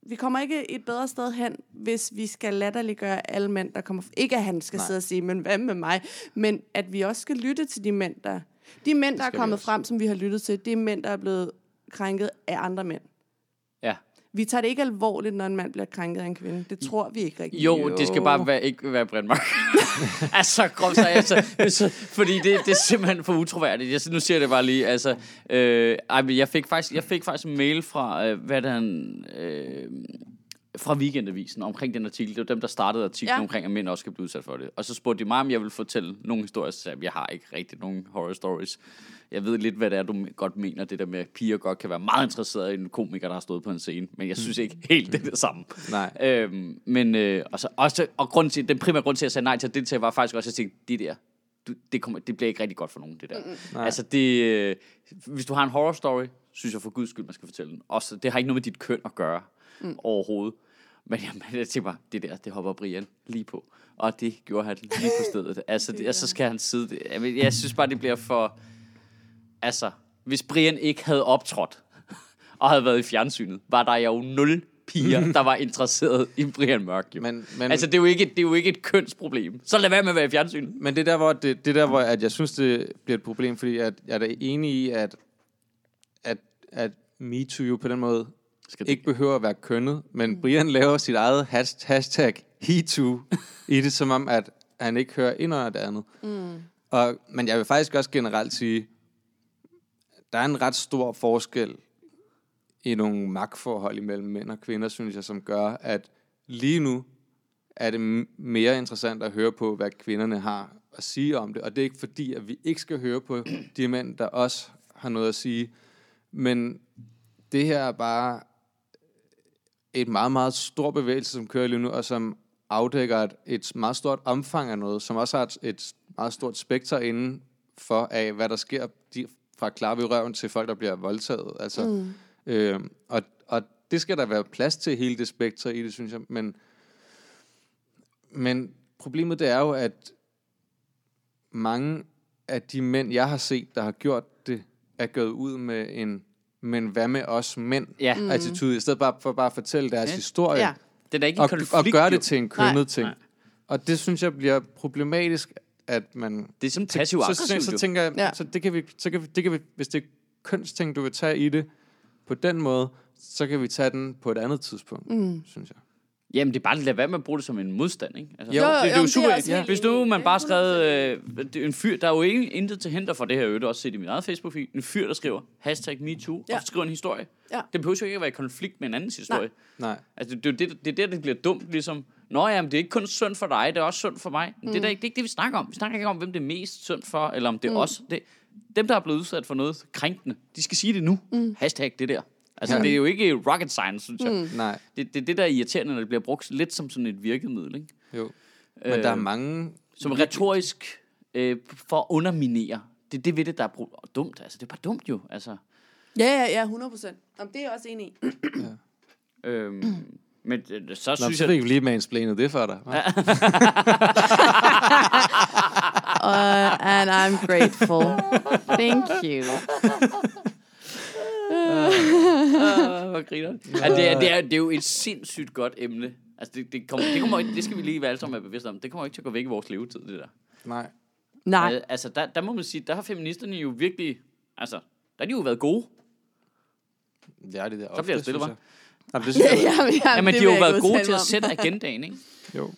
vi kommer ikke et bedre sted hen, hvis vi skal latterliggøre alle mænd, der kommer... Ikke at han skal Nej. sidde og sige, men hvad med mig? Men at vi også skal lytte til de mænd, der... De mænd, der er kommet frem, som vi har lyttet til, det er mænd, der er blevet krænket af andre mænd. Ja. Vi tager det ikke alvorligt, når en mand bliver krænket af en kvinde. Det tror vi ikke rigtigt. Jo, det skal bare være, ikke være Brian Mørk. altså, groft sagt, altså, så, fordi det, det er simpelthen for utroværdigt. Jeg, nu siger jeg det bare lige, altså, øh, ej, men jeg fik faktisk, jeg fik faktisk en mail fra, øh, hvad er det han, øh, fra Weekendavisen omkring den artikel. Det var dem, der startede artiklen ja. Omkring, at mænd også skal blive udsat for det. Og så spurgte de mig, om jeg ville fortælle nogle historier. Så sagde jeg, jeg har ikke rigtig nogen horror stories. Jeg ved lidt, hvad det er, du godt mener, det der med, at piger godt kan være meget interesserede i en komiker, der har stået på en scene. Men jeg synes ikke helt, det det samme. Nej. Øhm, men, øh, og, så, også, og grund til, den primære grund til, at jeg sagde nej til at deltage, var faktisk også, at jeg tænkte, det der, du, det, kommer, det bliver ikke rigtig godt for nogen, det der. Nej. Altså, det, øh, hvis du har en horror story, synes jeg for guds skyld, man skal fortælle den. Også, det har ikke noget med dit køn at gøre mm. overhovedet. Men jamen, jeg tænker bare, det der, det hopper Brian lige på. Og det gjorde han lige på stedet. Altså, det, altså så skal han sidde... det- Jeg, jeg synes bare, det bliver for... Altså, hvis Brian ikke havde optrådt, og havde været i fjernsynet, var der jo nul piger, der var interesseret i Brian Mørk. Jo. Men, men, altså, det er, jo ikke, det er jo ikke et kønsproblem. Så lad være med at være i fjernsynet. Men det er der, hvor, det, det er der, hvor at jeg synes, det bliver et problem, fordi at jeg er da enig i, at, at, at MeToo jo på den måde Skal det- ikke behøver at være kønnet, men Brian laver sit eget has- hashtag HeToo i det, som om, at han ikke hører ind under det andet. Mm. Og, men jeg vil faktisk også generelt sige, der er en ret stor forskel i nogle magtforhold imellem mænd og kvinder, synes jeg, som gør, at lige nu er det mere interessant at høre på, hvad kvinderne har at sige om det. Og det er ikke fordi, at vi ikke skal høre på de mænd, der også har noget at sige. Men det her er bare et meget, meget stor bevægelse, som kører lige nu, og som afdækker et, et meget stort omfang af noget, som også har et, et meget stort spekter inden for af, hvad der sker de, fra klar ved røven til folk, der bliver voldtaget. Altså, mm. øh, og, og det skal der være plads til, hele det spekter i det, synes jeg. Men, men problemet det er jo, at mange af de mænd, jeg har set, der har gjort det, er gået ud med en men hvad med os mænd Ja. mm. attitude, i stedet bare for bare at fortælle deres Ja. historie, Ja. Det er da ikke en og, konflikt. og gøre jo. det til en kønnet Nej. ting. Nej. Og det synes jeg bliver problematisk, at man... Det er som passiv så, så, så tænker jeg, Ja. så det kan vi, så kan vi, det kan vi, hvis det er kønsting, du vil tage i det på den måde, så kan vi tage den på et andet tidspunkt, mm. synes jeg. Jamen, det er bare at lade være med at bruge det som en modstand, ikke? Altså, Jo. det, Jo, det, det, er jo, jo men det er super. også helt Hvis nu enig. man Det er bare skrev øh, det er en fyr, der er jo ingen, intet til hinder for det her øvrigt, også set i min eget Facebook-feed, en fyr, der skriver hashtag MeToo, Ja. og skriver en historie. Ja. Det behøver jo ikke at være i konflikt med en andens historie. Nej. Altså, det, det, det, det er der, det bliver dumt, ligesom, Nå ja, men det er ikke kun synd for dig, det er også synd for mig. Men det, er ikke, det er ikke det, vi snakker om. Vi snakker ikke om, hvem det er mest synd for, eller om det er mm. os. Det, dem, der er blevet udsat for noget krænkende, de skal sige det nu. Mm. Hashtag det der. Altså, Ja. det er jo ikke rocket science, synes jeg. Mm. Nej, Det, det er det, der er irriterende, når det bliver brugt lidt som sådan et virkemiddel, ikke? jo. Men der er Øh, mange... Som retorisk øh, for at underminere. Det er det ved det, der er brug- dumt. Altså, det er bare dumt jo. Altså, Ja, ja, ja, 100 procent. Det er jeg også enig i. øhm, men øh, så Nå, synes så jeg... fik vi lige mansplanet det for dig. Ja. Uh, and I'm grateful. Thank you. Uh, hvor griner det. Altså, det, er, det, er, det er jo et sindssygt godt emne. Altså, det, det, kommer, det, kommer, det skal vi lige være alle sammen være bevidste om. Det kommer ikke til at gå væk i vores levetid, det der. Nej. Nej. Øh, Altså, der, der må man sige, der har feministerne jo virkelig... Altså, der har de jo været gode. Det er det der Så bliver ofte, stille, jeg. Jamen, det synes Ja, jeg. ja, men, ja, Jamen, det de har jo været gode til at sætte agendaen, ikke? Jo.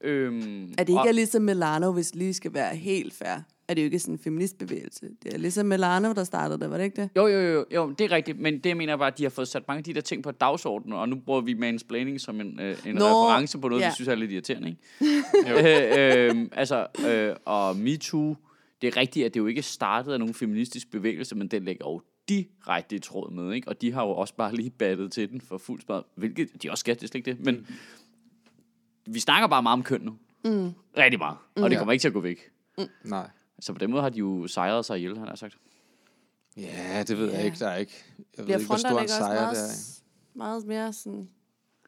Øhm, Er det ikke og... ligesom Milano, hvis lige skal være helt fair? Er det jo ikke sådan en feministbevægelse? Det er ligesom Milano, der startede det, var det ikke det? Jo, jo, jo, jo, det er rigtigt, men det jeg mener bare, at de har fået sat mange af de der ting på dagsordenen, og nu bruger vi mansplaining som en, øh, en Nå, reference på noget, ja. vi synes er lidt irriterende, ikke? øh, øh, altså, øh, og MeToo, det er rigtigt, at det jo ikke startede af nogen feministisk bevægelse, men den ligger jo direkte i tråd med, ikke? Og de har jo også bare lige battet til den for fuld spad, hvilket de også skal, det er slet ikke det, men mm. vi snakker bare meget om køn nu. Mm. Rigtig meget, og det Ja. kommer ikke til at gå væk. Nej. Så på den måde har de jo sejret sig ihjel, han har sagt. Ja, det ved jeg Ja. ikke. Der er ikke... Jeg ved Bliver ikke, hvor stor en sejr meget, det er. meget mere sådan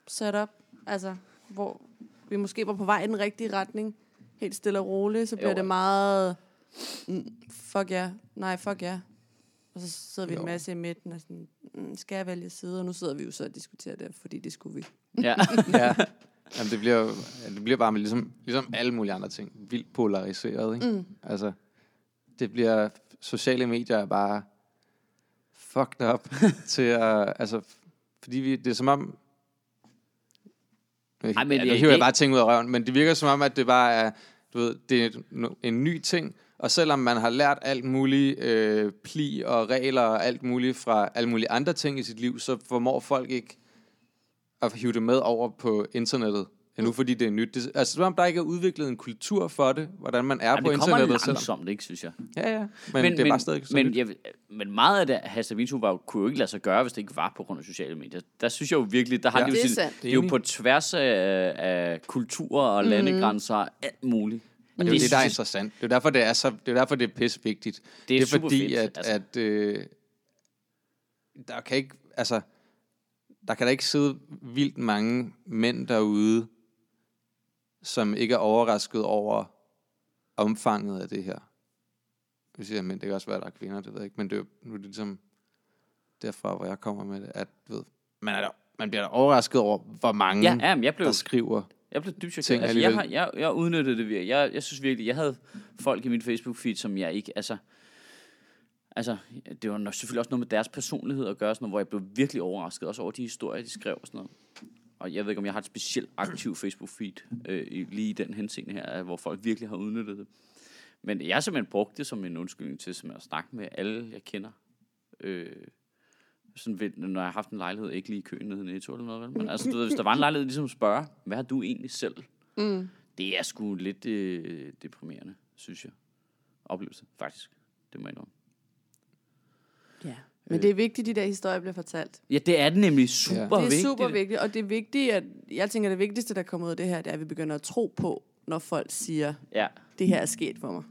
set up? Altså, hvor vi måske var på vej i den rigtige retning, helt stille og roligt, så bliver Jo. det meget, mm, fuck ja, nej, fuck ja. Og så sidder vi Jo. en masse i midten og sådan, mm, skal jeg vælge side? Og nu sidder vi jo så og diskuterer det, fordi det skulle vi. Ja. Ja. Jamen, det bliver, det bliver bare med ligesom, ligesom alle mulige andre ting. Vildt polariseret, ikke? Mm. Altså, det bliver... Sociale medier er bare fucked up til at... Altså, fordi vi, det er som om... Ej, men ja, det- nu hiver jeg det- bare ting ud af røven, men det virker som om, at det bare er, du ved, det er en, en ny ting, og selvom man har lært alt muligt øh, pli og regler og alt muligt fra alle mulige andre ting i sit liv, så formår folk ikke at hive det med over på internettet endnu, fordi det er nyt. Det, altså, som om der ikke er udviklet en kultur for det, hvordan man er Jamen, på det kommer internettet. langsomt, ikke, synes jeg. Ja, ja. Men, men, det er bare stadig så men, nyt. jeg, men meget af det, hashtag MeToo, var, kunne jo ikke lade sig gøre, hvis det ikke var på grund af sociale medier. Der synes jeg jo virkelig, der har Ja. de jo Det er sin- sandt. det er jo på tværs af, af kulturer og landegrænser og alt muligt. Og det er jo det, der er interessant. Det er derfor, det er, så, det er, derfor, det er pisse vigtigt. Det er det er super fordi, fedt, at, altså. at øh, der kan ikke, altså, der kan der ikke sidde vildt mange mænd derude, som ikke er overrasket over omfanget af det her. Jeg siger mænd, det kan også være, der er kvinder, det ved jeg ikke, men det er, jo- nu er det ligesom derfra, hvor jeg kommer med det, at ved, man, er da, man bliver da overrasket over, hvor mange, Ja, ja men jeg blev, der skriver. jeg blev dybt chokeret. Altså, jeg, har, jeg, jeg udnyttede det virkelig. Jeg, jeg synes virkelig, jeg havde folk i min Facebook-feed, som jeg ikke, altså, altså, det var nok selvfølgelig også noget med deres personlighed at gøre, sådan noget, hvor jeg blev virkelig overrasket, også over de historier, de skrev og sådan noget. Og jeg ved ikke, om jeg har et specielt aktiv Facebook-feed øh, lige i den henseende her, hvor folk virkelig har udnyttet det. Men jeg har simpelthen brugt det som en undskyldning til simpelthen at snakke med alle, jeg kender. Øh, sådan ved, når jeg har haft en lejlighed, ikke lige i køen nede i Netto eller noget, men altså, du ved, hvis der var en lejlighed, ligesom spørge, hvad har du egentlig selv? Mm. Det er sgu lidt øh, deprimerende, synes jeg. Oplevelse, faktisk. Det må jeg indrømme. Ja. Men det er vigtigt, at de der historier bliver fortalt. Ja, det er det nemlig super det er vigtigt. super vigtigt, og det er vigtigt, at jeg tænker, det vigtigste, der kommer ud af det her, det er, at vi begynder at tro på, når folk siger, Ja. det her er sket for mig.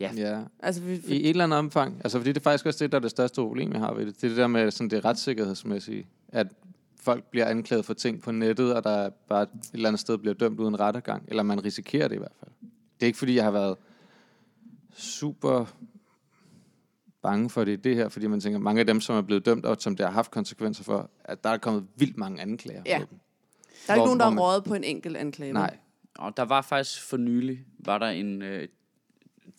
Ja, Altså, vi, I et eller andet omfang. Altså, fordi det er faktisk også det, der er det største problem, jeg har ved det. Det er det der med sådan det retssikkerhedsmæssige. At folk bliver anklaget for ting på nettet, og der bare et eller andet sted bliver dømt uden rettergang. Eller man risikerer det i hvert fald. Det er ikke, fordi jeg har været super bange for det i det her, fordi man tænker, mange af dem, som er blevet dømt, og som det har haft konsekvenser for, at der er kommet vildt mange anklager Ja. på dem. der er ikke nogen, der man- rådet på en enkelt anklage. Nej. Og der var faktisk for nylig, var der en øh,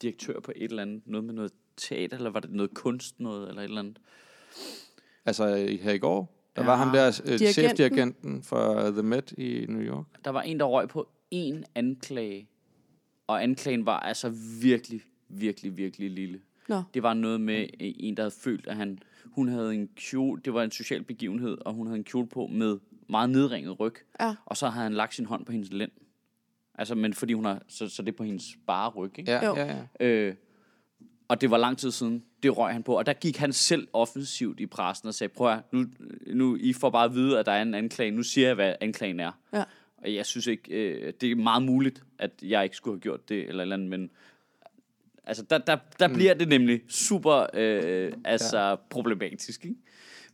direktør på et eller andet, noget med noget teater, eller var det noget kunst, noget, eller et eller andet. Altså, her i går, Der var ham der øh, Dirigenten. chefdirigenten for The Met i New York. Der var en, der røg på en anklage. Og anklagen var altså virkelig, virkelig, virkelig lille. Nå. Det var noget med øh, en, der havde følt, at han, hun havde en kjole, det var en social begivenhed, og hun havde en kjole på med meget nedringet ryg. Ja. Og så havde han lagt sin hånd på hendes lænd. Altså, men fordi hun har, så, så det er på hendes bare ryg, ikke? Ja, Jo. ja, ja. Øh, og det var lang tid siden, det røg han på. Og der gik han selv offensivt i pressen og sagde, prøv at, nu, nu I får bare at vide, at der er en anklage. Nu siger jeg, hvad anklagen er. Ja. Og jeg synes ikke, øh, det er meget muligt, at jeg ikke skulle have gjort det, eller eller andet, men altså, der, der, der mm. bliver det nemlig super øh, altså, ja. problematisk, ikke?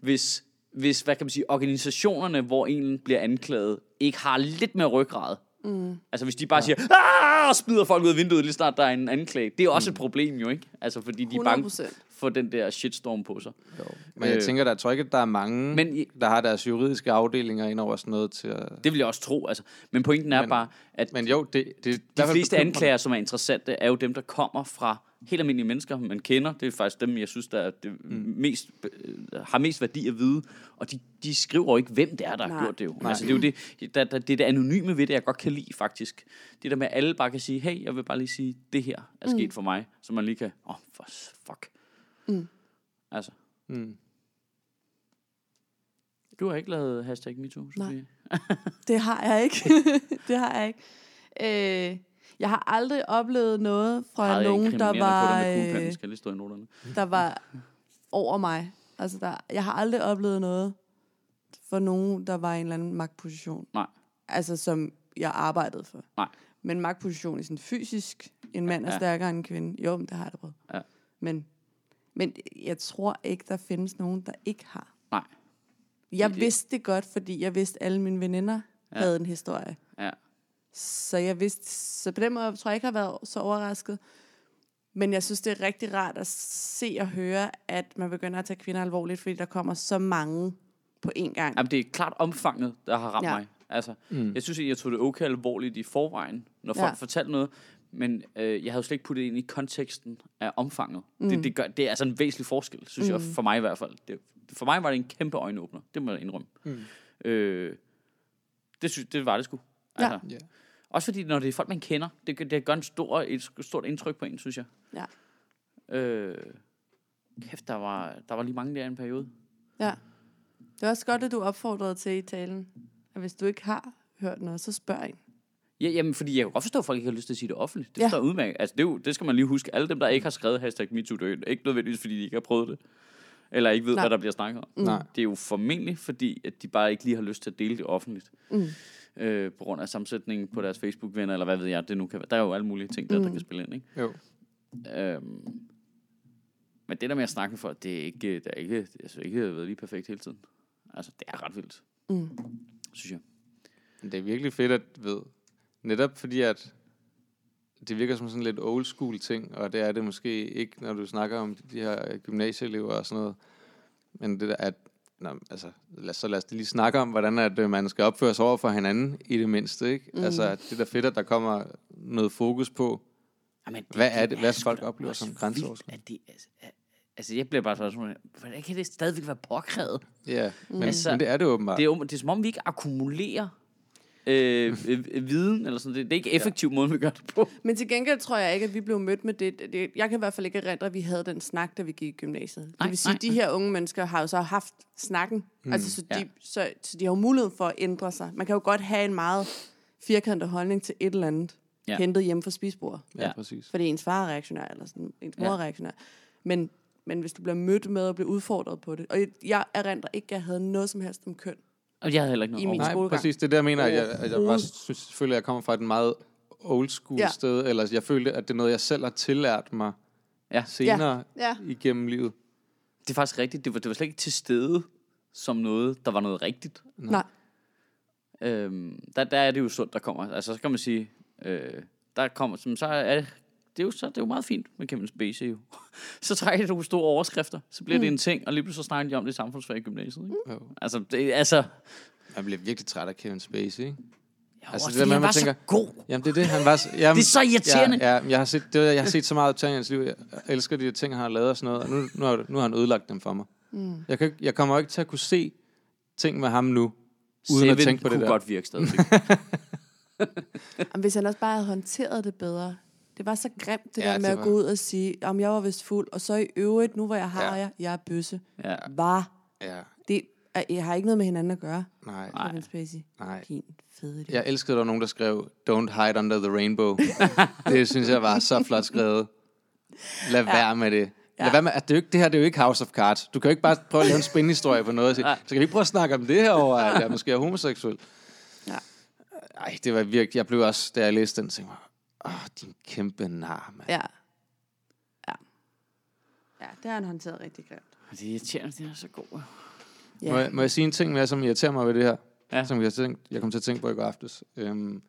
Hvis, hvis, hvad kan man sige, organisationerne, hvor en bliver anklaget, ikke har lidt mere ryggrad, mm. altså hvis de bare ja. siger, ah, og smider folk ud af vinduet, lige snart der er en anklage, det er også mm. et problem jo, ikke? Altså, fordi de er bange 100%. for den der shitstorm på sig. Jo. Men jeg Øh. tænker, der tror ikke, at der er mange, Men i- der har deres juridiske afdelinger ind over sådan noget til at... Det vil jeg også tro, altså. Men pointen er Men- bare, at Men jo, det, det i de hvert fald fleste anklager, som er interessante, er jo dem, der kommer fra helt almindelige mennesker, man kender. Det er faktisk dem, jeg synes, der er det mm. mest, øh, har mest værdi at vide. Og de, de skriver jo ikke, hvem det er, der har Nej. gjort det jo. Altså, det er jo det, der, der, det, er det anonyme ved det, jeg godt kan lide, faktisk. Det der med, at alle bare kan sige, hey, jeg vil bare lige sige, det her er sket for mig. Så man lige kan, åh, oh, for fuck. Mm. Altså, Mm. du har ikke lavet hashtag MeToo, Nej. Sofie? Det har jeg ikke. det har jeg ikke. Øh, jeg har aldrig oplevet noget fra Ej, nogen, der var, øh, skal lige stå i noterne. der var over mig. Altså, der, jeg har aldrig oplevet noget for nogen, der var i en eller anden magtposition. Nej. Altså, som jeg arbejdede for. Nej. Men magtposition i sådan fysisk, en mand er Ja. stærkere end en kvinde. Jo, men det har jeg da prøvet. Ja. Men, men jeg tror ikke, der findes nogen, der ikke har. Nej. Jeg Det- vidste det godt, fordi jeg vidste, at alle mine veninder Ja. ja. havde en historie. Ja. Så jeg vidste, så på den måde tror jeg ikke, jeg har været så overrasket. Men jeg synes, det er rigtig rart at se og høre, at man begynder at tage kvinder alvorligt, fordi der kommer så mange på én gang. Jamen, det er klart omfanget, der har ramt ja. Mig. Altså, mm. Jeg synes, at jeg tog det okay alvorligt i forvejen, når folk ja. Fortalte noget. Men øh, jeg havde jo slet ikke puttet ind i konteksten af omfanget. Mm. Det, det, gør, det er altså en væsentlig forskel, synes mm. jeg, for mig i hvert fald. Det, for mig var det en kæmpe øjenåbner. Det må jeg indrømme. Mm. Øh, det, synes, det var det sgu. Altså, Ja. Også fordi, når det er folk, man kender, det, gør- det gør en stor, et stort indtryk på en, synes jeg. Ja. Øh, kæft, der var, der var lige mange der i en periode. Ja. Det er også godt, at du opfordrede til i talen, at hvis du ikke har hørt noget, så spørg en. Ja, jamen, fordi jeg kan godt forstå, at folk ikke har lyst til at sige det offentligt. Det Ja. jeg udmærket. Altså, det, er jo, det skal man lige huske. Alle dem, der ikke har skrevet hashtag MeToo, det er ikke nødvendigvis, fordi de ikke har prøvet det. Eller ikke ved, Nej. hvad der bliver snakket om. Nej. Det er jo formentlig, fordi at de bare ikke lige har lyst til at dele det offentligt. Mm. Øh, på grund af sammensætningen på deres Facebook-venner, eller hvad ved jeg, det nu kan være. Der er jo alle mulige ting, der, der Mm. kan spille ind, ikke? Jo. Øhm, men det der med at snakke med folk, det er ikke, det er ikke, jeg synes ikke, det har været lige perfekt hele tiden. Altså, det er ret vildt, Mm. synes jeg. Men det er virkelig fedt at ved, netop fordi at det virker som sådan lidt old school ting, og det er det måske ikke, når du snakker om de her gymnasieelever og sådan noget. Men det der, at, nå, altså, lad, så lad os lige snakke om, hvordan at, øh, man skal opføre sig over for hinanden i det mindste, ikke? Mm. Altså, det er da fedt, at der kommer noget fokus på, Jamen, det, Hvad er det- hvad sgu folk oplever som grænseoverskridende? altså, altså, jeg bliver bare sådan, hvordan kan det stadigvæk være påkrævet? ja, men, Altså, men det er det åbenbart. Det er, det er som om, vi ikke akkumulerer øh, øh, viden, eller sådan. Det, det er ikke effektiv måde, vi gør det på. Men til gengæld tror jeg ikke, at vi blev mødt med det. det jeg kan i hvert fald ikke erindre, at vi havde den snak, da vi gik i gymnasiet. Nej, det vil sige, nej, at de her unge mennesker har jo så haft snakken. Mm. Altså, så, de, Ja. så, så de har jo mulighed for at ændre sig. Man kan jo godt have en meget firkantet holdning til et eller andet, Ja. ja. hentet hjemme fra spisbordet. ja, ja. præcis. Fordi ens far er reaktionær, eller sådan, ens mor Ja. er reaktionær. Men, men hvis du bliver mødt med at blive udfordret på det, og jeg erindrer ikke, at jeg havde noget som helst om køn. Og jeg havde heller ikke noget I min. Nej, skolegang. præcis. Det er det, jeg mener, at jeg, at jeg bare Overhovedet. synes, føler, at jeg kommer fra et meget old school ja. Ja. sted, eller jeg følte, at det er noget, jeg selv har tillært mig Ja. senere Ja. igennem livet. Det er faktisk rigtigt. Det var, det var slet ikke til stede som noget, der var noget rigtigt. Nej. Øhm, der, der er det jo sundt, der kommer. Altså, så kan man sige, øh, der kommer, som så er det, er jo, så, det er jo meget fint med Kevin Spacey jo. så trækker de nogle store overskrifter, så bliver mm. det en ting, og lige pludselig så snakker de om det i samfundsfag i gymnasiet. Ikke? Jo. Altså, det, altså, Jeg bliver virkelig træt af Kevin Spacey, ikke? jo, Altså, det der det med, han man var tænker- så god. Jamen, det er det, han var... s- Jamen, Det er så irriterende. Ja, ja jeg, har set, det, jeg har set så meget af hans liv. Jeg elsker de der ting, han har lavet og sådan noget, og nu, nu, har, nu har han ødelagt dem for mig. Mm. Jeg, kan, jeg kommer ikke til at kunne se ting med ham nu, uden Seven at tænke på det kunne der. godt virke stadigvæk. Hvis han også bare havde håndteret det bedre. Det var så grimt, det Ja, ja, der med det at var- gå ud og sige, om jeg var vist fuld, og så i øvrigt, nu hvor jeg har Ja. ja. jer, jeg er bøsse. ja. Var. Ja, Det er, jeg har ikke noget med hinanden at gøre, nej, Nej. Kevin Spacey. nej. Din fede. Jeg elskede, at der var nogen, der skrev, don't hide under the rainbow. det synes jeg var så flot skrevet. Lad ja. være med det. Lad Ja. være med, at det, er jo ikke, det her det er jo ikke House of Cards. Du kan jo ikke bare prøve at lave en spændende på noget. Og sige, Nej. så kan vi ikke prøve at snakke om det her over, at jeg måske er homoseksuel. Ja. Ej, det var virkelig... Jeg blev også, da jeg læste den, tænkte åh, din kæmpe nar, mand. Ja. Ja. Ja, det har han håndteret rigtig grimt. Det er irriterende, det er så god. Ja. Må, jeg, må jeg sige en ting mere, som irriterer mig ved det her? Ja. Som jeg, tænkt, jeg kom til at tænke på i går aftes. Øhm,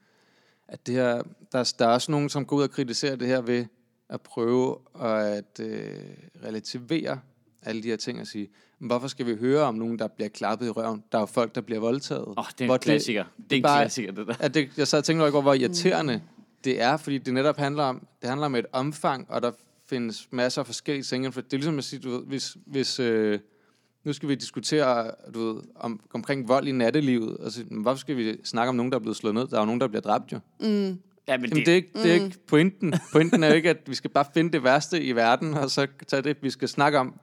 at det her, der, der er også nogen, som går ud og kritiserer det her ved at prøve at øh, relativere alle de her ting og sige, "Men hvorfor skal vi høre om nogen, der bliver klappet i røven? Der er jo folk, der bliver voldtaget. Åh, oh, det er Hvor en klassiker. Det er en bare- klassiker, det der. At det, jeg sad og tænkte over hvor irriterende det er, fordi det netop handler om, det handler om et omfang, og der findes masser af forskellige ting. For det er ligesom at sige, du ved, hvis, hvis øh, nu skal vi diskutere du ved, om, omkring vold i nattelivet, og så, men hvorfor skal vi snakke om nogen, der er blevet slået ned? Der er jo nogen, der bliver dræbt jo. Mm. Ja, men Jamen, det, det, er ikke, det er ikke pointen. Pointen er jo ikke, at vi skal bare finde det værste i verden, og så tage det, vi skal snakke om.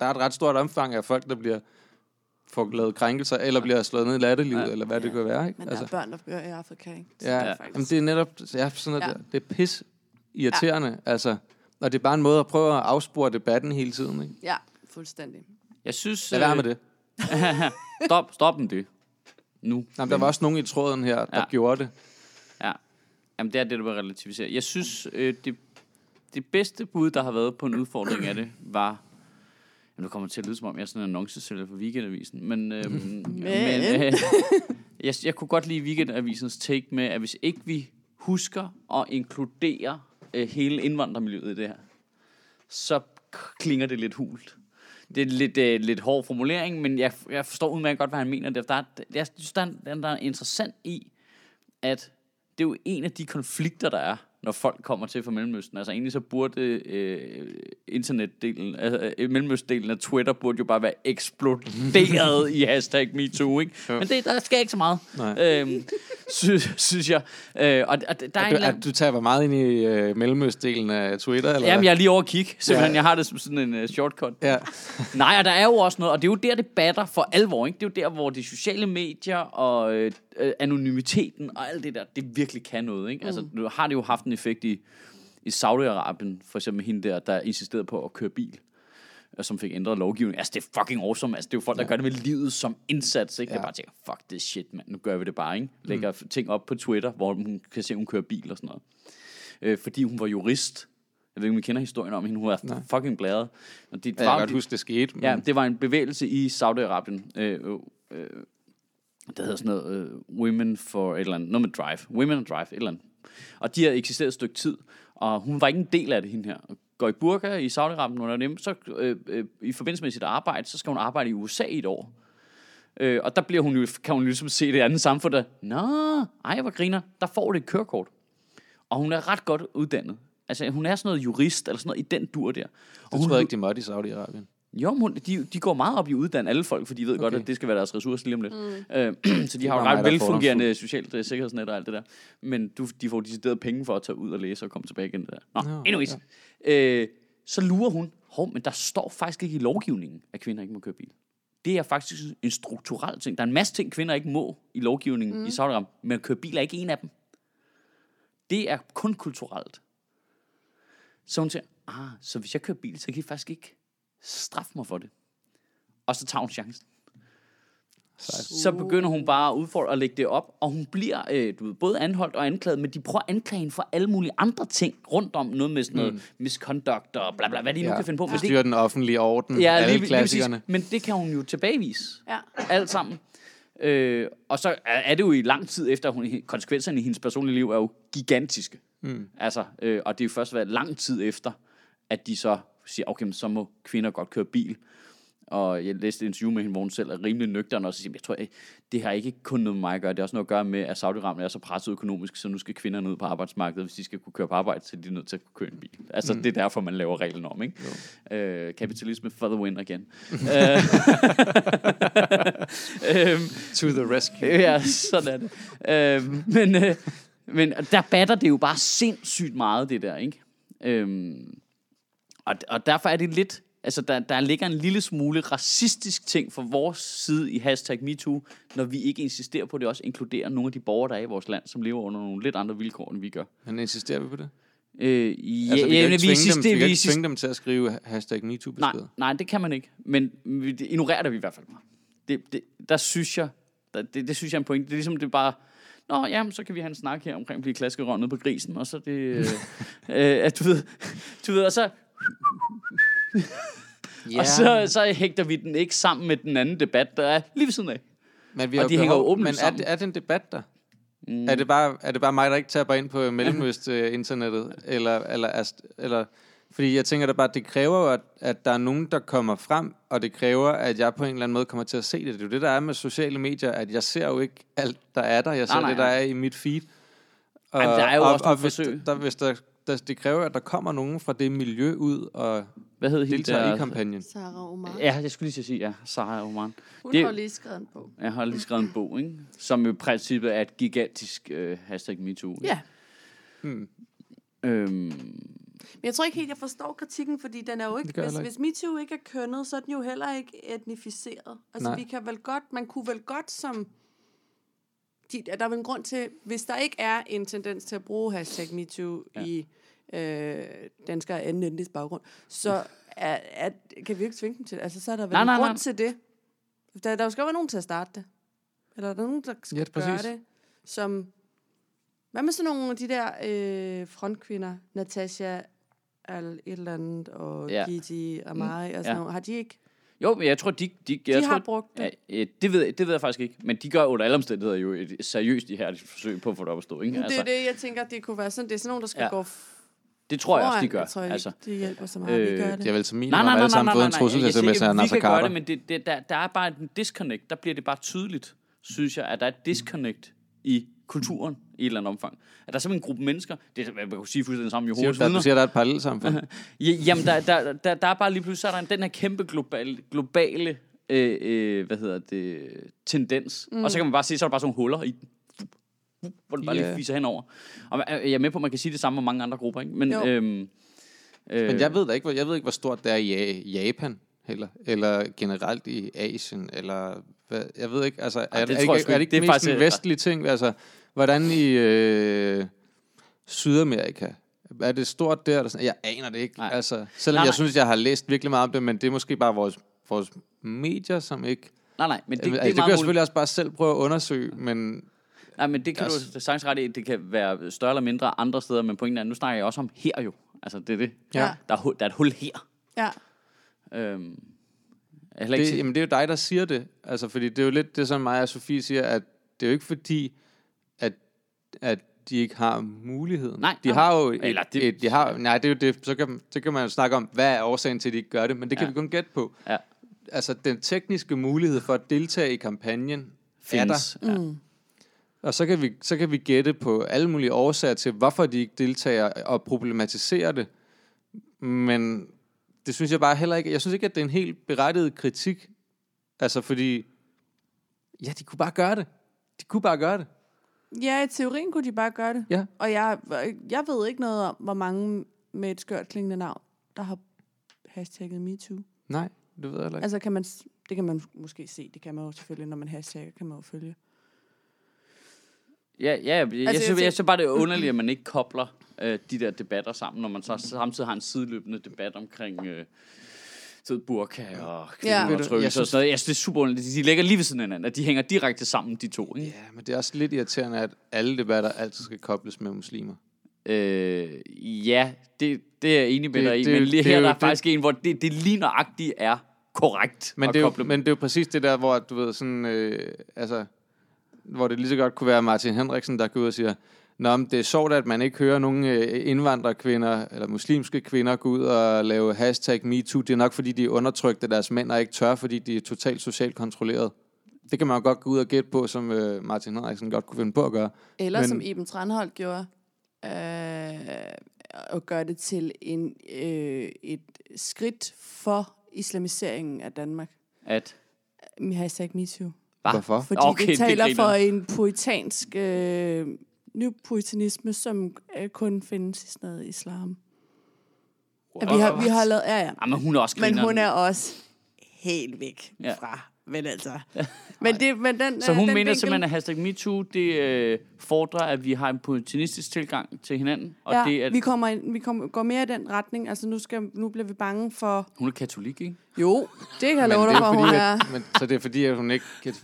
Der er et ret stort omfang af folk, der bliver får lavet krænkelser, eller bliver slået ned i latterlivet, Ja. eller hvad det kan være. Ikke? Men der er børn, der gør i Afrika, ikke? Så Ja, det er ja. faktisk- Jamen, det er netop ja, sådan noget Ja. ja. der. Det er pis irriterende, ja. altså. Og det er bare en måde at prøve at afspore debatten hele tiden, ikke? Ja, fuldstændig. jeg synes... Lad være øh, med det. Stop, stop med det. Nu. Jamen, der var også nogen i tråden her, der Ja. ja. gjorde det. Ja. Jamen, det er det, der vil relativisere. Jeg synes, øh, det, det bedste bud, der har været på en udfordring af det, var... Jamen, nu kommer det til at lyde, som om jeg er sådan en annoncesælger for Weekendavisen. Men, øh, men. men øh, jeg, jeg kunne godt lide Weekendavisens take med, at hvis ikke vi husker at inkludere øh, hele indvandrermiljøet i det her, så klinger det lidt hult. Det er lidt, øh, lidt hård formulering, men jeg, jeg forstår udmærket godt, hvad han mener. Der, er, jeg synes, der, er, der er interessant i, at det er jo en af de konflikter, der er, når folk kommer til fra Mellemøsten. Altså egentlig så burde øh, internetdelen, altså øh, Mellemøstdelen af Twitter burde jo bare være eksploderet i hashtag MeToo, ikke? Jo. Men det, der sker ikke så meget, øhm, synes, synes jeg. Øh, og, og der er en Du, anden... at du tager meget ind i øh, mellemøstdelen af Twitter, eller Jamen, jeg er lige over at kigge, simpelthen. Ja. Jeg har det som sådan en uh, shortcut. Ja. Nej, og der er jo også noget, og det er jo der, det batter for alvor, ikke? Det er jo der, hvor de sociale medier og øh, øh, anonymiteten og alt det der, det virkelig kan noget, ikke? Altså, nu har det jo haft en effekt i, i Saudi-Arabien, for eksempel hende der, der insisterede på at køre bil og som fik ændret lovgivning. Altså, det er fucking awesome. Altså, det er jo folk, der gør det med livet som indsats, ikke? Ja. Ja. bare tænker, fuck this shit, mand. Nu gør vi det bare, ikke? Lægger mm. ting op på Twitter, hvor hun kan se, at hun kører bil og sådan noget. Øh, fordi hun var jurist. Jeg ved ikke, om I kender historien om hende. Hun var Nej. fucking bladret. Og det, Jeg kan godt huske, det skete. Men Ja, det var en bevægelse i Saudi-Arabien. Øh, øh, øh, det hedder sådan noget øh, Women for et eller andet. Noget med Drive. Women and Drive, et eller andet. Og de har eksisteret et stykke tid. Og hun var ikke en del af det, hende her. Går i burka i Saudi-Arabien under dem. Så øh, øh, i forbindelse med sit arbejde, så skal hun arbejde i USA i et år. Øh, og der bliver hun jo, kan hun ligesom se det andet samfund, der, Nå, ej, hvor griner, der får det et kørekort. Og hun er ret godt uddannet. Altså, hun er sådan noget jurist, eller sådan noget i den dur der. Og det hun, tror jeg ikke, de måtte i Saudi-Arabien. Jo, men de, de går meget op i at uddanne alle folk, for de ved okay. godt, at det skal være deres ressource lige om lidt. Mm. Øh, så de har jo ret er velfungerende socialt øh, sikkerhedsnet og alt det der. Men du, de får decideret penge for at tage ud og læse og komme tilbage igen. Der. Nå, Nå, anyways. Øh, så lurer hun, hov, men der står faktisk ikke i lovgivningen, at kvinder ikke må køre bil. Det er faktisk en strukturel ting. Der er en masse ting, kvinder ikke må i lovgivningen mm. i Saudi-Arabien, men at køre bil er ikke en af dem. Det er kun kulturelt. Så hun siger, ah, så hvis jeg kører bil, så kan I faktisk ikke straffe mig for det. Og så tager hun chancen. Så begynder hun bare at udfordre og lægge det op, og hun bliver øh, du ved, både anholdt og anklaget, men de prøver at anklage hende for alle mulige andre ting rundt om, noget med sådan noget mm. misconduct og bla bla, hvad de nu kan finde på. Men det, Styre den offentlige orden. ja, alle lige, lige klassikerne. Men det kan hun jo tilbagevise. Ja. Alt sammen. Øh, og så er er det jo i lang tid efter, at hun, konsekvenserne i hendes personlige liv er jo gigantiske. Mm. Altså, øh, og det er jo først været lang tid efter, at de så siger, okay, men så må kvinder godt køre bil. og jeg læste et interview med hende, hvor hun selv er rimelig nøgtern, og så siger, jeg tror, det har ikke kun noget med mig at gøre, det har også noget at gøre med, at Saudi-Arabien er så presset økonomisk, så nu skal kvinderne ud på arbejdsmarkedet, hvis de skal kunne køre på arbejde, så er de nødt til at kunne køre en bil. Altså, mm. det er derfor, man laver reglen om, ikke? Øh, kapitalisme for the win again. Øh, øhm, To the rescue. ja, sådan er det. Øhm, men, øh, men der batter det jo bare sindssygt meget, det der, ikke? Øhm, og, og derfor er det lidt... Altså, der, der ligger en lille smule racistisk ting fra vores side i hashtag MeToo, når vi ikke insisterer på, at det også inkluderer nogle af de borgere, der er i vores land, som lever under nogle lidt andre vilkår, end vi gør. Men insisterer vi på det? Øh, ja, altså, vi kan ja, ikke vi tvinge, dem, insisterer, vi kan ikke tvinge dem til at skrive hashtag Nej, MeToo-besked. nej, det kan man ikke. Men vi ignorerer det vi i hvert fald bare. Det, det, der synes jeg, der, det, det synes jeg er en point. Det er ligesom, det er bare, Nå, jamen, så kan vi have en snak her omkring at blive klaskerøv nede på grisen, og så det, øh, øh, at du ved, du ved, og så, Ja. og så, så hægter vi den ikke sammen med den anden debat, der er lige ved siden af. Men vi Og har de hænger jo behov- åbenlyst Men er, det- er det en debat der? Mm. Er, det bare, er det bare mig, der ikke taber ind på Mellemøst-internettet? eller, eller, er- eller, fordi jeg tænker da bare, at det kræver jo, at, at der er nogen, der kommer frem, og det kræver, at jeg på en eller anden måde kommer til at se det. Det er jo det, der er med sociale medier, at jeg ser jo ikke alt, der er der. Jeg ser Nej, nej, det, der nej. er i mit feed. Og, Jamen, der er jo og, også og, nogle hvis, forsøg. der, hvis der, der, det kræver, at der kommer nogen fra det miljø ud og Hvad hed hende deltager der? i kampagnen. Sarah Omar. Ja, jeg skulle lige sige, ja, Sarah Oman. Hun det- har lige skrevet en bog. Jeg har lige skrevet en bog, ikke? som i princippet er et gigantisk øh, hashtag MeToo. ikke? Ja. Hmm. Øhm, Men jeg tror ikke helt, jeg forstår kritikken, fordi den er jo ikke, hvis, heller hvis MeToo ikke er kønnet, så er den jo heller ikke etnificeret. Altså, Nej. vi kan vel godt, man kunne vel godt som... De, der er vel en grund til, hvis der ikke er en tendens til at bruge hashtag MeToo Ja. i øh, danskere af anden etnisk baggrund, så er, er, kan vi ikke tvinge dem til det. Altså, så er der vel Nej, en nej, grund nej. til det. Der, der skal være nogen til at starte det. Eller er der nogen, der skal Ja, gøre det, som... Hvad med sådan nogle af de der øh, frontkvinder, Natasha al et eller andet, og Ja. Gigi Amari og sådan ja. noget, har de ikke? Jo, men jeg tror, de... De, De jeg har tror, brugt det. Ja, det, ved, jeg- det ved jeg faktisk ikke. Men de gør under alle omstændigheder jo et seriøst i her forsøg på at få det op at stå. Ikke? Altså, Altså, det er det, jeg tænker, det kunne være sådan. Det er sådan nogen, der skal Ja. gå det tror jeg også, de gør. Jeg tror ikke, altså, det hjælper så meget, øh, vi gør Det er det. vel som Nej, minimum, nej, har nej, alle nej, sammen nej, fået nej, en nej. trussel siger sms ikke, af Nasser Carter. det, men det, det, der, der er bare en disconnect. Der bliver det bare tydeligt, synes jeg, at der er et disconnect i kulturen i et eller andet omfang. At der er simpelthen en gruppe mennesker, det er, man kan sige fuldstændig sammen i hovedet du, siger, der er et parallelt samfund. Ja, jamen, der, der, der, der er bare lige pludselig, så er der den her kæmpe globale, globale øh, øh, hvad hedder det, tendens. Mm. Og så kan man bare se, så er der bare sådan nogle huller i den. Hvor den bare Ja. lige fiser henover. Og man- jeg er med på, at man kan sige det samme om mange andre grupper, ikke? Men, Jo. øhm, øh, Men jeg ved da ikke, hvor, jeg ved ikke, hvor stort det er i Ja- Japan, heller, eller generelt i Asien, eller hvad, jeg ved ikke, altså, er, det det, er, tror jeg er det ikke. Det er mest faktisk- en vestlig ting? Altså, hvordan i øh, Sydamerika, er det stort der? Eller sådan? Jeg aner det ikke. Nej. Altså, selvom Nej, jeg nej. synes, jeg har læst virkelig meget om det, men det er måske bare vores, vores medier, som ikke... nej, nej, men det, Det, det, altså, det, er det kan jeg selvfølgelig også bare selv prøve at undersøge, men Nej, men det kan Altså- du sagtens ret i. Det kan være større eller mindre andre steder, men pointen er, nu snakker jeg også om her jo. Altså, det er det. Ja. Der, er, der er et hul her. Ja. Øhm, jeg ikke det, til- jamen, det er jo dig, der siger det. Altså, fordi det er jo lidt det, som mig og Sofie siger, at det er jo ikke fordi, at de ikke har muligheden. Nej, de har jo et, Eller det- et, de har, nej, det er jo det, så kan, så kan man jo snakke om, hvad er årsagen til, at de ikke gør det, men det kan Ja. vi kun gætte på. Ja. Altså, den tekniske mulighed for at deltage i kampagnen er der, findes. Ja. Mm. og så kan, vi, så kan vi gætte på alle mulige årsager til, hvorfor de ikke deltager, og problematisere det. Men det synes jeg bare heller ikke, jeg synes ikke, at det er en helt berettiget kritik. Altså, fordi, ja, de kunne bare gøre det. De kunne bare gøre det. Ja, i teorien kunne de bare gøre det. Ja. Og jeg, jeg ved ikke noget om, hvor mange med et skørt klingende navn, der har hashtagget MeToo. Nej, det ved jeg heller ikke. Altså, kan man, det kan man måske se. Det kan man jo selvfølgelig, når man hashtagger, kan man jo følge. Ja, ja jeg, jeg, jeg synes, jeg synes bare, det er underligt, at man ikke kobler øh, de der debatter sammen, når man så samtidig har en sideløbende debat omkring øh, så burka og Ja. Ved du, kvindeundertrykkelse jeg og sådan noget. Jeg synes, det er super underligt. De ligger lige ved siden af hinanden, at de hænger direkte sammen, de to. Ikke? Ja, men det er også lidt irriterende, at alle debatter altid skal kobles med muslimer. Øh, ja, det, det er jeg enig med Det- dig i, det- men lige det er her jo der er det- faktisk en, hvor det, det lige nøjagtigt er korrekt Men at det, er jo, men det er jo præcis det der, hvor du ved sådan, øh, altså, hvor det lige så godt kunne være Martin Henriksen, der går ud og siger, Nå, men det er sjovt, at man ikke hører nogen øh, indvandrerkvinder eller muslimske kvinder gå ud og lave hashtag MeToo. Det er nok, fordi de er undertrykt af deres mænd og ikke tør, fordi de er totalt socialt kontrolleret. Det kan man jo godt gå ud og gætte på, som øh, Martin Henriksen godt kunne finde på at gøre. Eller Men- som Iben Tranholdt gjorde, øh, og gøre det til en, øh, et skridt for islamiseringen af Danmark. At, hashtag MeToo. Hvorfor? Fordi Okay, det det taler griner for en poetansk øh, nypuritanisme, som øh, kun findes i sådan noget islam. Ja, vi har, vi har lavet, ja, ja. ah, men hun er også Men hun er også helt væk Ja. ja. fra. Men altså. Men, det, men den, Så øh, hun den mener vinkel- simpelthen, at hashtag MeToo, det øh, fordrer, at vi har en puritanistisk tilgang til hinanden. Og ja, det er, vi, kommer, ind- vi kommer, går mere i den retning. Altså, nu, skal, nu bliver vi bange for... hun er katolik, ikke? Jo, det kan jeg love dig er for, hun er. at, men, så det er fordi, at hun ikke kan,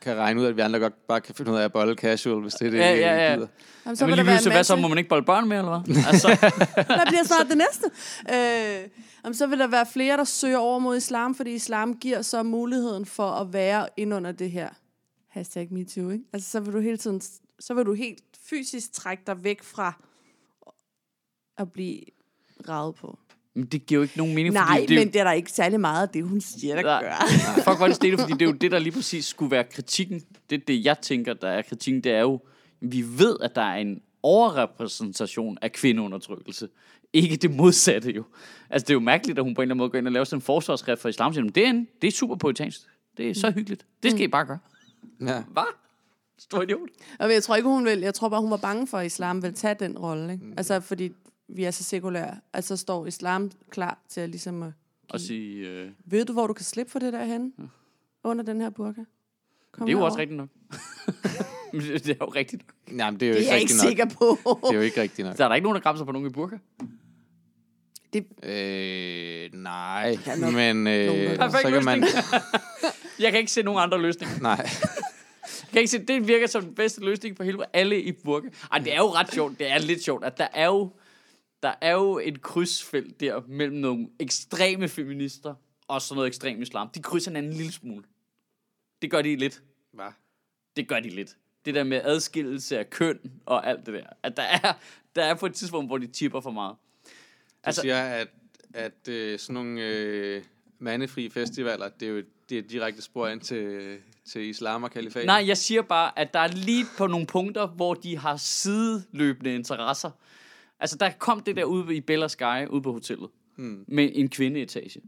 kan regne ud, at vi andre godt bare kan finde ud af at bolle casual, hvis det er det, Ja, ja, ja. gider. Jamen, Så der lige en hvad så må man ikke bolle børn med, eller hvad? Altså, Hvad bliver snart det næste? Øh, jamen, så vil der være flere, der søger over mod islam, fordi islam giver så muligheden for at være ind under det her hashtag MeToo, ikke? Altså, så vil du hele tiden, så vil du helt fysisk trække dig væk fra at blive ravet på. Men det giver jo ikke nogen mening, Nej, fordi det er jo- men det er der ikke særlig meget af det, hun siger, der Nej. gør. Fuck, hvor er det stille, fordi det er jo det, der lige præcis skulle være kritikken. Det er det, jeg tænker, der er kritikken. Det er jo, vi ved, at der er en overrepræsentation af kvindeundertrykkelse. Ikke det modsatte jo. Altså, det er jo mærkeligt, at hun på en eller anden måde går ind og laver sådan en forsvarsskrift for islam. siger Det er, en, det er super poetansk. Det er så hyggeligt. Det skal I bare gøre. Ja. Hvad? Stor idiot. Og jeg tror ikke, hun vil, jeg tror bare, hun var bange for, at islam vil tage den rolle, ikke? Altså, fordi vi er så sekulære. Altså, står islam klar til at ligesom at Og sige, øh, Ved du, hvor du kan slippe for det der hen? Under den her burka? Kom det er jo herover. også rigtigt nok. Men det det er jo rigtigt nok. Nej, men det er jo Det ikke er jeg ikke rigtigt nok. sikker på. Det er jo ikke rigtigt nok. Så er der ikke nogen, der grabser på nogen i burka? Øh, nej, Ja, nok men øh, der- så kan man... Jeg kan ikke se nogen andre løsninger. Nej, Jeg kan ikke se, det virker som den bedste løsning for hele alle i burka. Ej, det er jo ret sjovt. Det er lidt sjovt, at der er jo, der er jo et krydsfelt der mellem nogle ekstreme feminister og sådan noget ekstrem islam. De krydser hinanden en lille smule. Det gør de lidt. Hvad? Det gør de lidt. Det der med adskillelse af køn og alt det der. At der er, der er på et tidspunkt, hvor de tipper for meget. Du Altså- siger, at, at øh, sådan nogle øh, mandefri festivaler, det er jo det er direkte spor ind til, til islam og kalifat. Nej, jeg siger bare, at der er lige på nogle punkter, hvor de har sideløbende interesser. Altså, der kom det der ude i Bella Sky, ude på hotellet, hmm. med en kvindeetage.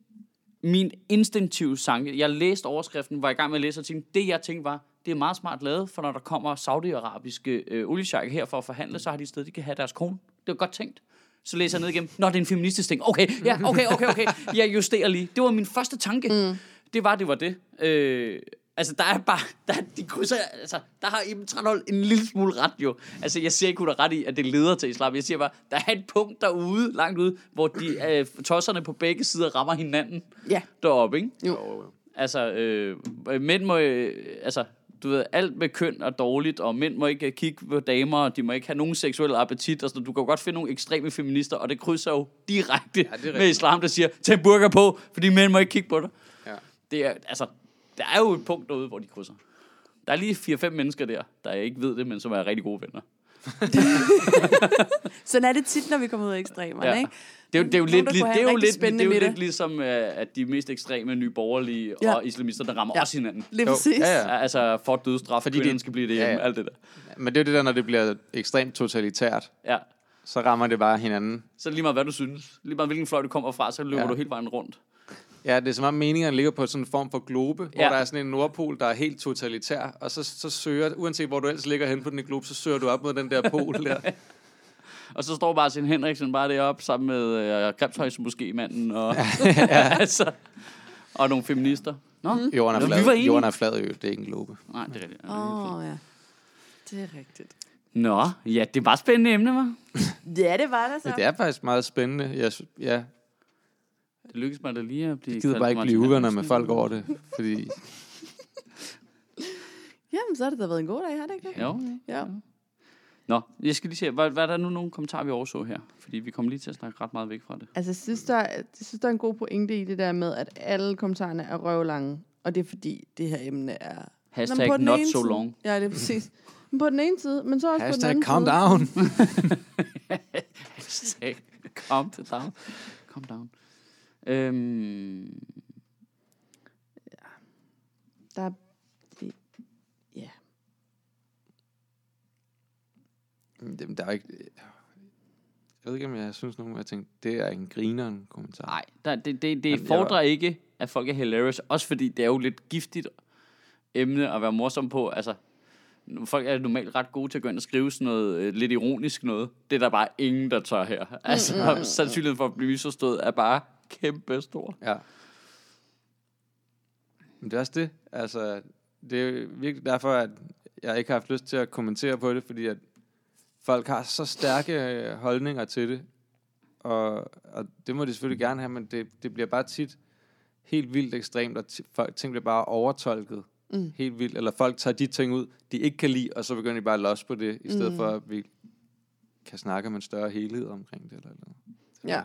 Min instinktive sanke, jeg læste overskriften, var i gang med at læse og tænkte, det jeg tænkte var, det er meget smart lavet, for når der kommer saudiarabiske øh, oliesjejker her for at forhandle, så har de et sted, de kan have deres kone. Det var godt tænkt. Så læser jeg ned igennem, nå, det er en feministisk ting. Okay, ja, okay, okay, okay. Jeg justerer lige. Det var min første tanke. Mm. Det var, det var det. Øh, altså, der er bare, der, er- de krydser, altså, der har Iben Tranhold en lille smule ret jo. Altså, jeg siger ikke, hun har ret i, at det leder til islam. Jeg siger bare, der er et punkt derude, langt ude, hvor de øh, tosserne på begge sider rammer hinanden Ja. deroppe, ikke? Jo. Altså, øh, mænd må, øh, altså, du ved, alt med køn er dårligt, og mænd må ikke øh, kigge på damer, og de må ikke have nogen seksuel appetit, og sådan, du kan godt finde nogle ekstreme feminister, og det krydser jo direkte ja, med islam, der siger, tag burka på, fordi mænd må ikke kigge på dig. Ja. Det er, altså, der er jo et punkt derude, hvor de krydser. Der er lige 4-5 mennesker der, der ikke ved det, men som er rigtig gode venner. Sådan er det tit, når vi kommer ud af ekstremerne, Ja. ikke? Det er jo, det er jo, lidt, det er jo, lidt, det er jo lidt ligesom, øh, at de mest ekstreme nye borgerlige Ja. og islamister, der rammer Ja. også hinanden. Lige præcis. Ja, Ja, altså for dødsstraf, fordi Fordi de- de skal blive det hjemme, Ja, ja, alt det der. Men det er jo det der, når det bliver ekstremt totalitært, Ja. så rammer det bare hinanden. Så lige meget hvad du synes, lige meget hvilken fløj du kommer fra, så løber Ja. ja. du hele vejen rundt. Ja, det er som om meningerne ligger på sådan en form for globe, ja. Ja. hvor der er sådan en nordpol, der er helt totalitær, og så, så søger, uanset hvor du ellers ligger hen på den globe, så søger du op mod den der pol der. Og så står Martin Henriksen bare deroppe sammen med øh, Grebshøjs måske manden og, altså, og nogle feminister. Nå, mm. Jorden er Nå, flad, vi var enige. Jorden er flad ø, det er ikke en globe. nej, det er rigtigt. Åh, oh, ja. Det er rigtigt. Nå, ja, det var spændende emne, var. Ja, det var det så. Men det er faktisk meget spændende. Jeg, ja, Det lykkedes mig da lige at blive jeg gider bare ikke blive uvenner med folk over det, fordi Jamen, så har det da været en god dag, har det ikke det? Jo. Ja. Nå, jeg skal lige se, hvad, hvad er der nu nogle kommentarer, vi overså her? Fordi vi kommer lige til at snakke ret meget væk fra det. Altså, jeg synes, der, jeg synes, der er en god pointe i det der med, at alle kommentarerne er røvlange. Og det er fordi, det her emne er... Nå, men Hashtag på den not so side- long. Ja, det er præcis. På den ene side, men så også på den Hashtag anden calm side. down. Hashtag calm det down. Calm down. Øhm, Der er, det, ja. Jamen, der er ikke... Jeg ved ikke, om jeg synes nogen, jeg tænkte, det er en grineren kommentar. nej, der, det, det, det Jamen, fordrer var- ikke, at folk er hilarious. Også fordi det er jo lidt giftigt emne at være morsom på. Altså, folk er normalt ret gode til at gå ind og skrive sådan noget øh, lidt ironisk noget. Det er der bare ingen, der tør her. Altså, mm, sandsynligheden for at blive misforstået er bare kæmpe stor. Ja. Men det er også det. Altså, det er virkelig derfor, at jeg ikke har haft lyst til at kommentere på det, fordi at folk har så stærke øh, holdninger til det. Og, og det må de selvfølgelig gerne have, men det, det bliver bare tit helt vildt ekstremt, og folk, ting bliver bare overtolket Mm. helt vildt. Eller folk tager de ting ud, de ikke kan lide, og så begynder de bare at losse på det, i stedet Mm. for at vi kan snakke om en større helhed omkring det. Eller, eller. Ja.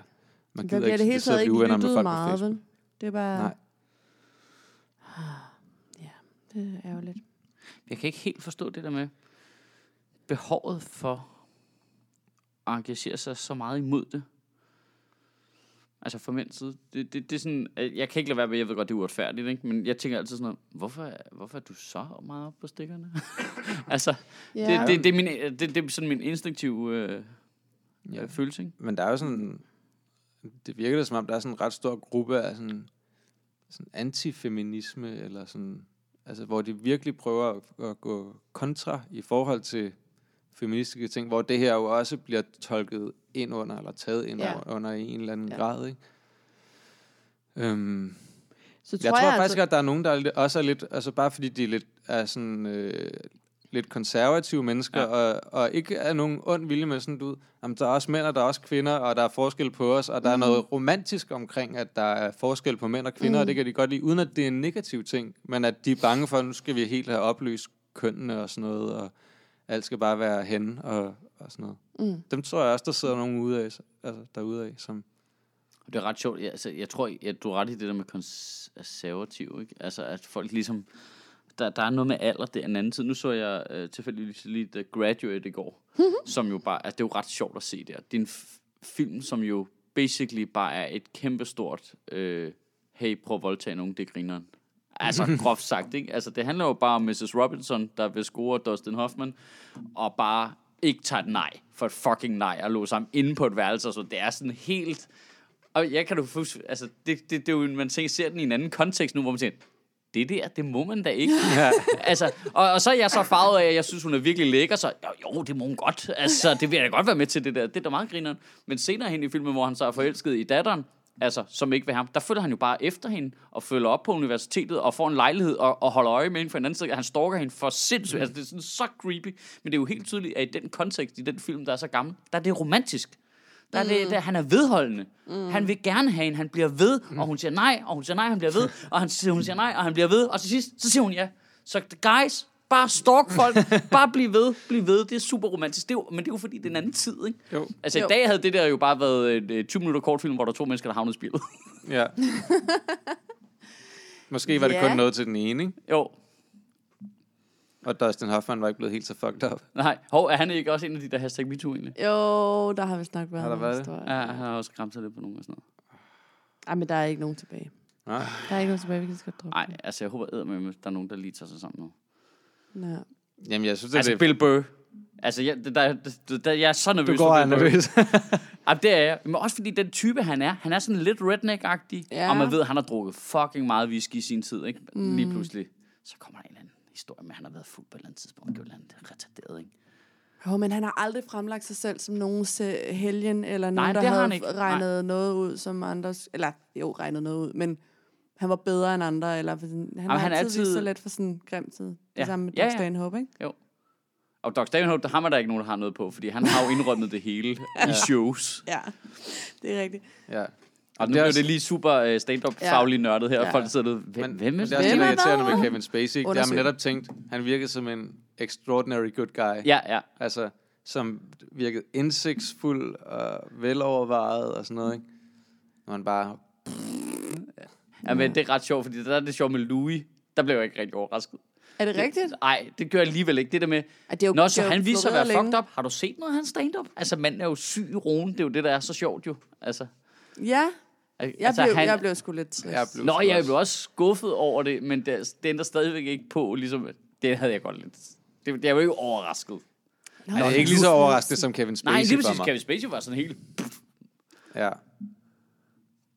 Man Der gider bliver ikke, det hele taget ikke lyttet meget, vel? Det er bare... Nej. Ja, det er jo lidt. Jeg kan ikke helt forstå det der med behovet for at engagere sig så meget imod det. Altså fra mænds side. Det, det, det er sådan, øh, jeg kan ikke lade være med, jeg ved godt, det er uretfærdigt, ikke? men jeg tænker altid sådan noget, hvorfor, hvorfor er du så meget på stikkerne? altså, Ja. det, det, det, er min, det, det er sådan min instinktive øh, Ja. ja. følelse, ikke? Men der er jo sådan... Det virker da som om, der er sådan en ret stor gruppe af sådan, sådan antifeminisme, eller sådan... Altså, hvor de virkelig prøver at, at gå kontra i forhold til feministiske ting, hvor det her jo også bliver tolket ind under, eller taget ind Ja. under i en eller anden Ja. grad, ikke? Øhm, Så jeg tror altså- faktisk, at der er nogen, der er lidt, også er lidt, altså bare fordi de er lidt, er sådan, øh, lidt konservative mennesker, Ja. og, og ikke er nogen ond vilje med sådan, du, jamen, der er også mænd, og der er også kvinder, og der er forskel på os, og der er noget romantisk omkring, at der er forskel på mænd og kvinder, mm. og det kan de godt lide, uden at det er en negativ ting, men at de er bange for, at nu skal vi helt have opløst kønnene og sådan noget, og alt skal bare være hen og, og sådan noget. Mm. Dem tror jeg også, der sidder nogen ude af, altså derude af, som... Det er ret sjovt. Ja, altså, jeg tror, at du er ret i det der med konservativ, ikke? Altså, at folk ligesom... Der, der er noget med alder, det er en anden tid. Nu så jeg øh, tilfældigvis lige The Graduate i går, som jo bare... Altså, det er jo ret sjovt at se der. Det er en film, som jo basically bare er et kæmpestort... Øh, hey, prøv at voldtage nogen, det er grineren. Altså, groft sagt, ikke? Altså, det handler jo bare om Mrs. Robinson, der vil score Dustin Hoffman, og bare ikke tager et nej for et fucking nej, og låser ham inde på et værelse, så det er sådan helt... Og jeg kan du huske, altså, det, det, det er jo, man tænker, ser den i en anden kontekst nu, hvor man tænker, det der, det må man da ikke. Ja. altså, og, og så er jeg så farvet af, at jeg synes, hun er virkelig lækker, så jo, jo, det må hun godt. Altså, det vil jeg da godt være med til, det der. Det er da meget grineren. Men senere hen i filmen, hvor han så er forelsket i datteren, altså, som ikke vil ham, der følger han jo bare efter hende, og følger op på universitetet, og får en lejlighed, og, og holder øje med hende for en anden side. Han stalker hende for sindssygt. Altså, det er sådan så creepy. Men det er jo helt tydeligt, at i den kontekst, i den film, der er så gammel, der er det romantisk. Der er det, der, han er vedholdende. Mm. Han vil gerne have hende, han bliver ved, og hun siger nej, og hun siger nej, han bliver ved, og han siger, hun siger nej, og han bliver ved, og til sidst, så siger hun ja. Så guys, bare stalk folk, bare bliv ved, bliv ved, det er super romantisk. Det er jo, men det er jo fordi, det er en anden tid, ikke? Jo. Altså Jo. i dag havde det der jo bare været en øh, 20 minutter kortfilm, hvor der er to mennesker, der havnede spillet. Ja. Måske var det Ja. kun noget til den ene, ikke? jo, Og Dustin Hoffman var ikke blevet helt så fucked up. nej. Hov, er han ikke også en af de der hashtag MeToo egentlig? Jo, der har vi snakket været Har der været det? Ja, han har også skræmt sig lidt på nogle og sådan noget. Ej, men der er ikke nogen tilbage. Nej. Der er ikke nogen tilbage, vi kan skal droppe. Nej, altså jeg håber med, der er nogen, der lige tager sig sammen nu. Ja. Jamen, jeg synes, det, Altså det Bill Burr. Altså, jeg, der, der, der, der, jeg er så du nervøs går for og er nervøs. Jamen, det er jeg. Men også fordi den type, han er, han er sådan lidt redneck-agtig. Ja. Ja. Og man ved, at han har drukket fucking meget whisky i sin tid, ikke? Mm. Lige pludselig, så kommer der en eller anden historie at han har været fuld på et eller andet tidspunkt. Er jo eller andet retarderet, ikke? Jo, men han har aldrig fremlagt sig selv som nogens øh, helgen, eller Nej, nogen, der det har havde han ikke. regnet noget ud, som andre... Eller, jo, regnet noget ud, men han var bedre end andre, eller for sådan, han har han altid, altid- sig lidt for sådan en grim tid. Det Ja. samme med Ja, Doug ja. Stanhope, ikke? Og Doc Stanhope, der har man der ikke nogen, der har noget på, fordi han har jo indrømmet det hele i shows. Ja, det er rigtigt. ja. Og nu det er blev også- det lige super uh, stand-up-faglig nørdet her, Ja. og folk sidder der, hvem, Men, hvem er det er også lidt er irriterende med Kevin Spacey. Det har man netop tænkt, han virkede som en extraordinary good guy. Ja, ja. Altså, som virkede indsigtsfuld og velovervejet og sådan noget, ikke? Når han bare... ja. men det er ret sjovt, fordi der er det sjovt med Louis. Der blev jeg ikke rigtig overrasket. Er det rigtigt? Nej, det gør jeg alligevel ikke. Det der med, At det er jo, Nå, det så jo han viser sig at være floreret fucked længe. up. Har du set noget af hans stand-up? Altså, manden er jo syg i roen. Det er jo det, der er så sjovt jo. Altså, Ja, jeg, altså, blev, han, jeg blev sgu lidt trist. Jeg blev Nå, jeg også- blev også skuffet over det, men det, det ændrer stadigvæk ikke på, ligesom, det havde jeg godt lidt. Det, det er jo ikke overrasket. Nå, Han er ikke lige så overrasket som Kevin Spacey Nej, lige præcis. Kevin Spacey var sådan helt... Ja.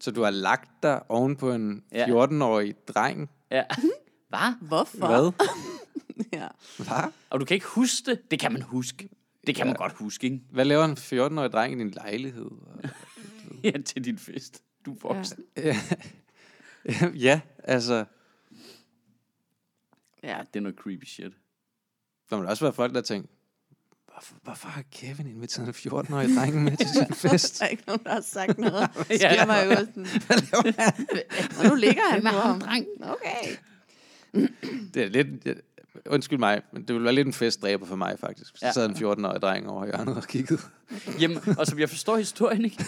Så du har lagt dig oven på en Ja. 14-årig dreng? Ja. Hvad? Hvorfor? Hvad? Ja. Hvad? Og du kan ikke huske det? Det kan man huske. Det kan man godt huske, ikke? Hvad laver en 14-årig dreng i din lejlighed? Ja, til din fest. Du er voksen. Ja, ja altså... Ja. det er noget creepy shit. Der må også være folk, der tænker, hvorfor, hvorfor har Kevin inviteret en 14-årig dreng med til sin fest? Der er ikke nogen, der har sagt noget. Ja. ja. Sker mig jo sådan. Og nu ligger han på ham. dreng? Okay. Det er lidt... Undskyld mig, men det ville være lidt en festdræber for mig, faktisk. Hvis Ja. ja. der sad en 14-årig dreng over hjørnet og kiggede. Jamen, og som jeg forstår historien, ikke?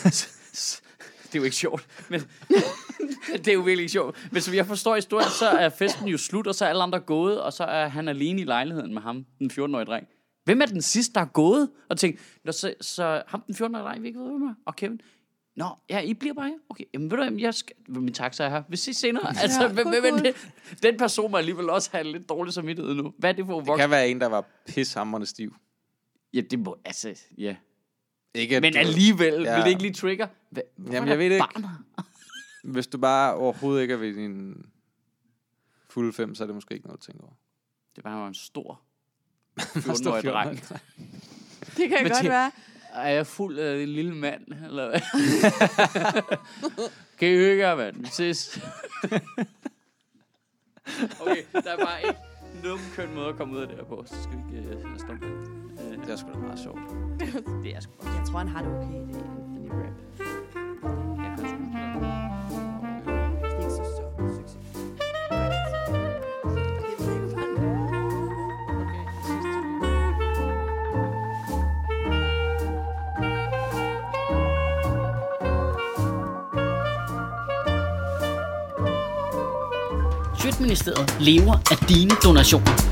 Det er jo ikke sjovt, men det er jo virkelig ikke sjovt. Men som jeg forstår historien, så er festen jo slut, og så er alle andre gået, og så er han alene i lejligheden med ham, den 14-årige dreng. Hvem er den sidste, der er gået? Og tænkte, Nå, så, så ham den 14-årige dreng, vi ikke ved, hvem er, og Kevin. Nå, ja, I bliver bare her. Okay, jamen ved du hvad, jeg skal... Min taxa er her. Vi ses senere. Altså, Ja, hvem, god, hvem er det? Den person må alligevel også have lidt dårlig samvittighed nu. Hvad er det for Det voksen? kan være en, der var pishamrende stiv. Ja, det må... Altså, ja. Ikke, at Men du- alligevel, ja. Vil det ikke lige trigger? Hvad, hvorfor Jamen, er jeg ved det ikke. Hvis du bare overhovedet ikke er ved din fulde fem, så er det måske ikke noget at tænke over. Det var jo en stor Hvor 14-årig dreng. Det kan Men godt være. Er jeg fuld af en lille mand? Eller hvad? kan I hygge jer, mand? Vi ses. okay, der er bare ikke nogen køn måde at komme ud af det her på. Så skal vi ikke uh, stoppe. Det er sgu da meget sjovt. det er sgu godt. Jeg tror, han har det okay, det er Anthony. Ja, han er skuespiller. Det er ikke så stor succes. Jeg. Sjøtministeriet lever af dine donationer.